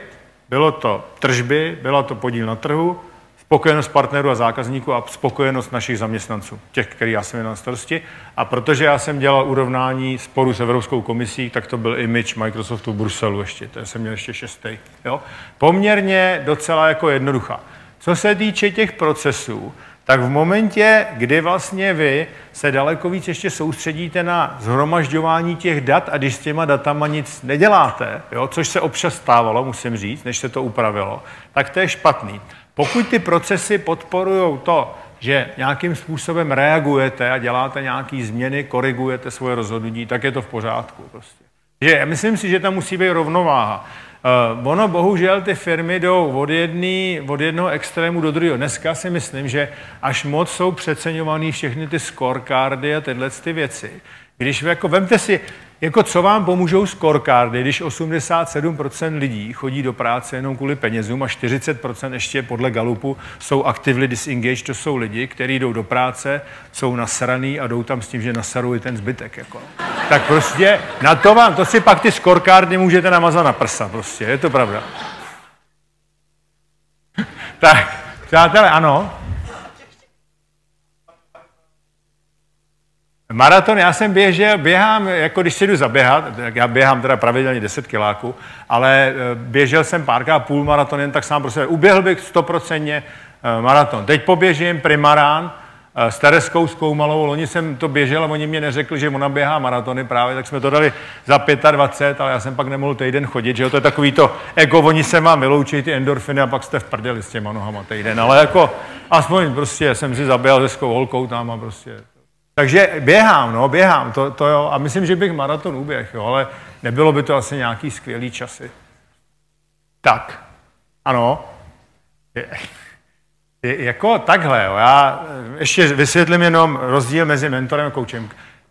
bylo to tržby, byla to podíl na trhu spokojenost partnerů a zákazníků a spokojenost našich zaměstnanců, těch, který já jsem měl na starosti. A protože já jsem dělal urovnání sporu s Evropskou komisí, tak to byl image Microsoftu v Bruselu ještě, to jsem měl ještě šestý. Jo? Poměrně docela jako jednoduchá. Co se týče těch procesů, tak v momentě, kdy vlastně vy se daleko víc ještě soustředíte na zhromažďování těch dat a když s těma datama nic neděláte, jo, což se občas stávalo, musím říct, než se to upravilo, tak to je špatný. Pokud ty procesy podporují to, že nějakým způsobem reagujete a děláte nějaké změny, korigujete svoje rozhodnutí, tak je to v pořádku. Prostě. Že, myslím si, že tam musí být rovnováha. Uh, ono bohužel ty firmy jdou od, jedný, od jednoho extrému do druhého. Dneska si myslím, že až moc jsou přeceňované všechny ty scorecardy a tyhle ty věci. Když jako, vemte si, jako co vám pomůžou scorecardy, když 87% lidí chodí do práce jenom kvůli penězům a 40% ještě podle Galupu jsou actively disengaged, to jsou lidi, kteří jdou do práce, jsou nasraný a jdou tam s tím, že nasarují ten zbytek. Jako. Tak prostě na to vám, to si pak ty scorecardy můžete namazat na prsa, prostě, je to pravda. <laughs> tak, přátelé, ano, Maraton, já jsem běžel, běhám, jako když si jdu zaběhat, tak já běhám teda pravidelně 10 kiláků, ale eh, běžel jsem párkrát půl maraton, jen tak sám pro sebe. Uběhl bych stoprocentně eh, maraton. Teď poběžím primarán eh, s Tereskou Zkoumalou, loni jsem to běžel a oni mě neřekli, že ona běhá maratony právě, tak jsme to dali za 25, ale já jsem pak nemohl týden chodit, že jo, to je takový to ego, oni se vám vyloučí ty endorfiny a pak jste v prdeli s těma nohama týden, ale jako aspoň prostě jsem si zaběhal se holkou tam a prostě takže běhám, no, běhám, to, to jo, a myslím, že bych maraton uběh, jo, ale nebylo by to asi nějaký skvělý časy. Tak, ano, je, je, jako takhle, jo, já ještě vysvětlím jenom rozdíl mezi mentorem a koučem.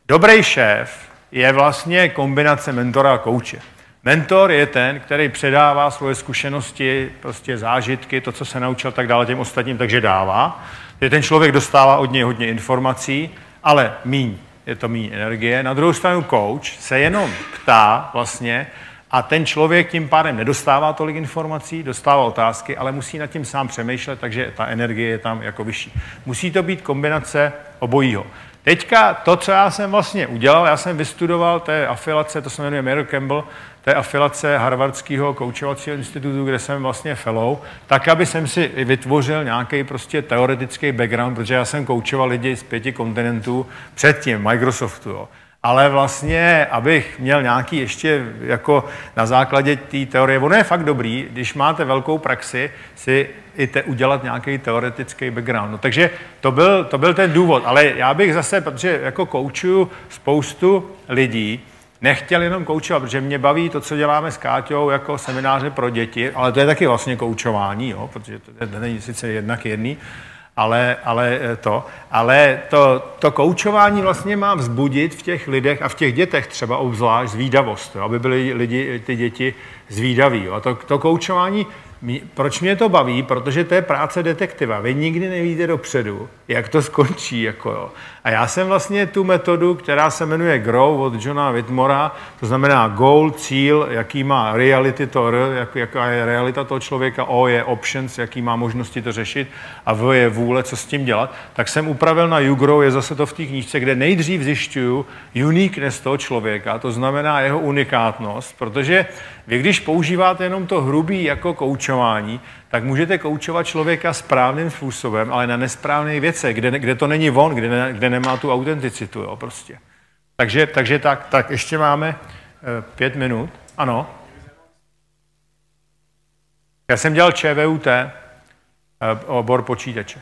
Dobrý šéf je vlastně kombinace mentora a kouče. Mentor je ten, který předává svoje zkušenosti, prostě zážitky, to, co se naučil, tak dále těm ostatním, takže dává. Je ten člověk dostává od něj hodně informací ale míň, je to míň energie. Na druhou stranu coach se jenom ptá vlastně a ten člověk tím pádem nedostává tolik informací, dostává otázky, ale musí nad tím sám přemýšlet, takže ta energie je tam jako vyšší. Musí to být kombinace obojího. Teďka to, co já jsem vlastně udělal, já jsem vystudoval, to je afilace, to se jmenuje Mary Campbell, je afilace Harvardského koučovacího institutu, kde jsem vlastně fellow, tak, aby jsem si vytvořil nějaký prostě teoretický background, protože já jsem koučoval lidi z pěti kontinentů předtím, Microsoftu. Jo ale vlastně, abych měl nějaký ještě jako na základě té teorie, ono je fakt dobrý, když máte velkou praxi, si i te, udělat nějaký teoretický background. No, takže to byl, to byl ten důvod, ale já bych zase, protože jako koučuju spoustu lidí, nechtěl jenom koučovat, protože mě baví to, co děláme s Káťou jako semináře pro děti, ale to je taky vlastně koučování, jo, protože to není sice jednak jedný, ale, ale eh, to, ale to, to koučování vlastně má vzbudit v těch lidech a v těch dětech třeba obzvlášť zvídavost, jo, aby byly lidi, ty děti zvídaví. Jo. A to, to koučování proč mě to baví? Protože to je práce detektiva. Vy nikdy nevíte dopředu, jak to skončí. Jako jo. A já jsem vlastně tu metodu, která se jmenuje GROW od Johna Whitmora, to znamená goal, cíl, jaký má reality to R, jak, jaká je realita toho člověka, O je options, jaký má možnosti to řešit a V je vůle, co s tím dělat, tak jsem upravil na YouGrow, je zase to v té knížce, kde nejdřív zjišťuju uniqueness toho člověka, to znamená jeho unikátnost, protože vy, když používáte jenom to hrubý jako koučování, tak můžete koučovat člověka správným způsobem, ale na nesprávné věce, kde, kde to není on, kde, ne, kde nemá tu autenticitu, jo, prostě. Takže, takže tak, tak ještě máme e, pět minut. Ano. Já jsem dělal ČVUT, e, obor počítače.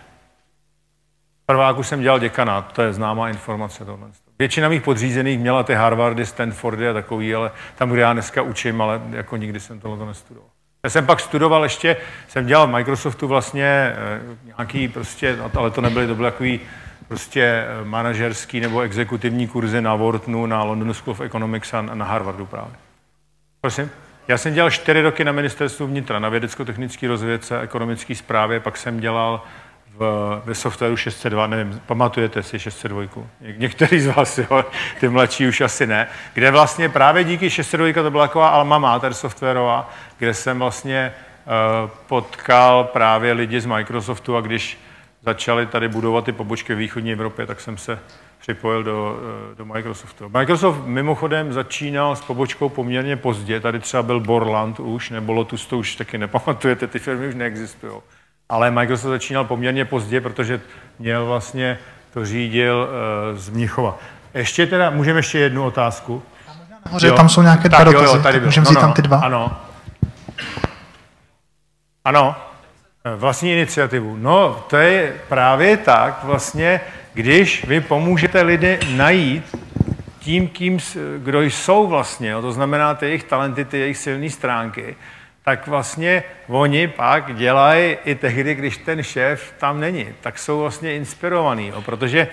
Prváku jsem dělal děkanát, to je známá informace tohle. Většina mých podřízených měla ty Harvardy, Stanfordy a takový, ale tam, kde já dneska učím, ale jako nikdy jsem tohle nestudoval. Já jsem pak studoval ještě, jsem dělal v Microsoftu vlastně eh, nějaký prostě, ale to nebyly, to byly takový prostě eh, manažerský nebo exekutivní kurzy na Whartonu, na London School of Economics a na Harvardu právě. Prosím? Já jsem dělal čtyři roky na ministerstvu vnitra, na vědecko-technické rozvědce, ekonomické správě, pak jsem dělal v, ve softwaru 602, nevím, pamatujete si 602? Některý z vás, jo, ty mladší už asi ne, kde vlastně právě díky 602 to byla taková alma mater softwarová, kde jsem vlastně uh, potkal právě lidi z Microsoftu a když začali tady budovat ty pobočky v východní Evropě, tak jsem se připojil do, uh, do Microsoftu. Microsoft mimochodem začínal s pobočkou poměrně pozdě, tady třeba byl Borland už, nebo Lotus, to už taky nepamatujete, ty firmy už neexistují ale Microsoft začínal poměrně pozdě, protože měl vlastně, to řídil uh, z Mnichova. Ještě teda, můžeme ještě jednu otázku? Nahoře, tam jsou nějaké dva dotazy, jo, jo, tady můžeme no, no, tam ty dva. Ano. Ano, vlastní iniciativu. No, to je právě tak, vlastně, když vy pomůžete lidem najít tím, kým, kdo jsou vlastně, jo, to znamená ty jejich talenty, ty jejich silné stránky, tak vlastně oni pak dělají i tehdy, když ten šéf tam není, tak jsou vlastně inspirovaný, jo, protože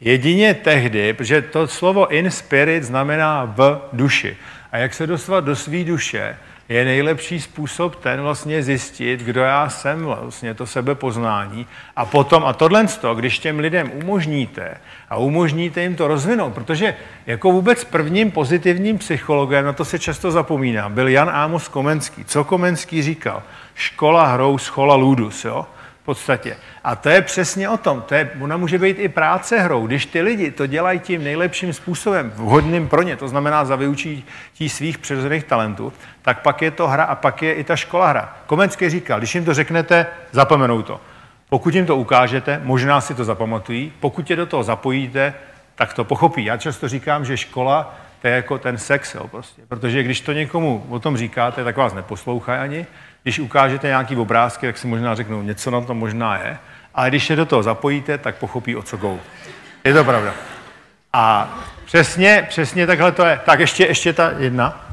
jedině tehdy, protože to slovo in spirit znamená v duši. A jak se dostat do své duše, je nejlepší způsob ten vlastně zjistit, kdo já jsem, vlastně to sebepoznání. A potom, a tohle, když těm lidem umožníte a umožníte jim to rozvinout, protože jako vůbec prvním pozitivním psychologem, na to se často zapomíná, byl Jan Amos Komenský. Co Komenský říkal? Škola hrou, schola ludus, jo? Podstatě. A to je přesně o tom. To je, ona může být i práce hrou. Když ty lidi to dělají tím nejlepším způsobem, vhodným pro ně, to znamená za vyučití svých přirozených talentů, tak pak je to hra a pak je i ta škola hra. Komenský říkal, když jim to řeknete, zapomenou to. Pokud jim to ukážete, možná si to zapamatují. Pokud je do toho zapojíte, tak to pochopí. Já často říkám, že škola to je jako ten sex, jo, prostě. Protože když to někomu o tom říkáte, tak vás neposlouchají ani. Když ukážete nějaký obrázky, tak si možná řeknou, něco na tom možná je, ale když se do toho zapojíte, tak pochopí, o co go. Je to pravda. A přesně, přesně takhle to je. Tak ještě, ještě ta jedna.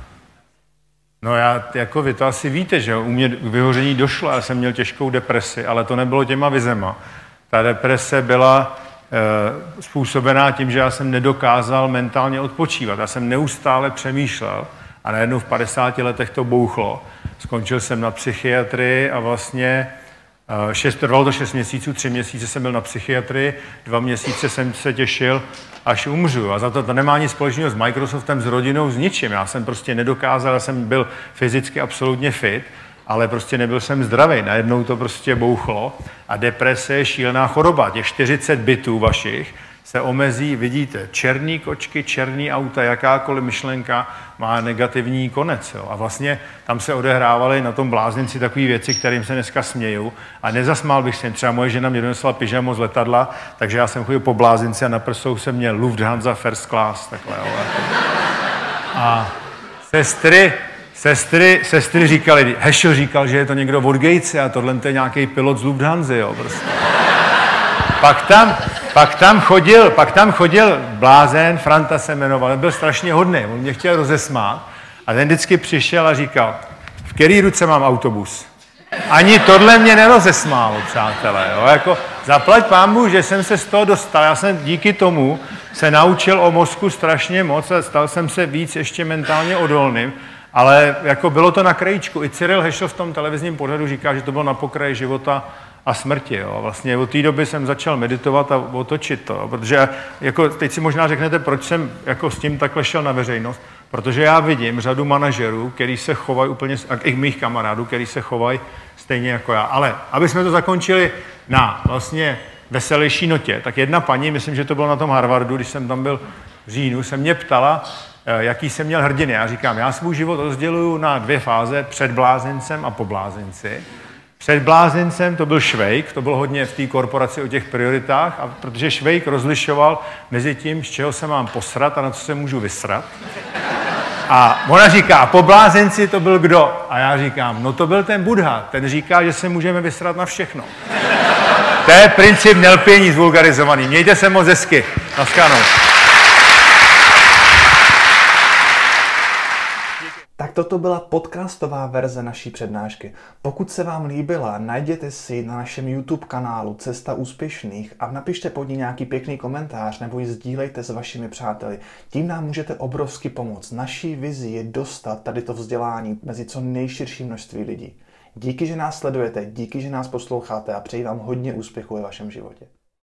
No já, jako vy to asi víte, že u mě k vyhoření došlo, já jsem měl těžkou depresi, ale to nebylo těma vizema. Ta deprese byla e, způsobená tím, že já jsem nedokázal mentálně odpočívat. Já jsem neustále přemýšlel a najednou v 50 letech to bouchlo Skončil jsem na psychiatrii a vlastně eh, šest, trvalo to šest měsíců, tři měsíce jsem byl na psychiatrii, dva měsíce jsem se těšil, až umřu. A za to to nemá nic společného s Microsoftem, s rodinou, s ničím. Já jsem prostě nedokázal, já jsem byl fyzicky absolutně fit, ale prostě nebyl jsem zdravý. Najednou to prostě bouchlo a deprese je šílená choroba. Těch 40 bytů vašich se omezí, vidíte, černý kočky, černý auta, jakákoliv myšlenka má negativní konec. Jo. A vlastně tam se odehrávaly na tom blázinci takové věci, kterým se dneska směju. A nezasmál bych se, třeba moje žena mě donesla pyžamo z letadla, takže já jsem chodil po blázinci a na prsou jsem měl Lufthansa First Class. Takhle, jo. A sestry, sestry, sestry říkali, Hešel říkal, že je to někdo od Gatese a tohle je nějaký pilot z Lufthansa, jo, prostě. Pak tam, pak tam chodil, pak tam chodil blázen, Franta se jmenoval, byl strašně hodný, on mě chtěl rozesmát a ten vždycky přišel a říkal, v který ruce mám autobus? Ani tohle mě nerozesmálo, přátelé. Jo? Jako, zaplať pámbu, že jsem se z toho dostal. Já jsem díky tomu se naučil o mozku strašně moc a stal jsem se víc ještě mentálně odolným. Ale jako bylo to na krajíčku. I Cyril Hešel v tom televizním pořadu říká, že to bylo na pokraji života a smrti. Jo. Vlastně od té doby jsem začal meditovat a otočit to, protože jako, teď si možná řeknete, proč jsem jako s tím takhle šel na veřejnost, protože já vidím řadu manažerů, který se chovají úplně, a i mých kamarádů, který se chovají stejně jako já. Ale aby jsme to zakončili na vlastně veselější notě, tak jedna paní, myslím, že to bylo na tom Harvardu, když jsem tam byl v říjnu, se mě ptala, eh, jaký jsem měl hrdiny. Já říkám, já svůj život rozděluju na dvě fáze, před blázencem a po blázenci. Před blázencem to byl Švejk, to bylo hodně v té korporaci o těch prioritách, a protože Švejk rozlišoval mezi tím, z čeho se mám posrat a na co se můžu vysrat. A ona říká, po blázenci to byl kdo? A já říkám, no to byl ten Budha, ten říká, že se můžeme vysrat na všechno. To je princip nelpění zvulgarizovaný. Mějte se moc hezky. Naschledanou. Tak toto byla podcastová verze naší přednášky. Pokud se vám líbila, najděte si na našem YouTube kanálu Cesta úspěšných a napište pod ní nějaký pěkný komentář nebo ji sdílejte s vašimi přáteli. Tím nám můžete obrovsky pomoct. Naší vizi je dostat tady to vzdělání mezi co nejširší množství lidí. Díky, že nás sledujete, díky, že nás posloucháte a přeji vám hodně úspěchu ve vašem životě.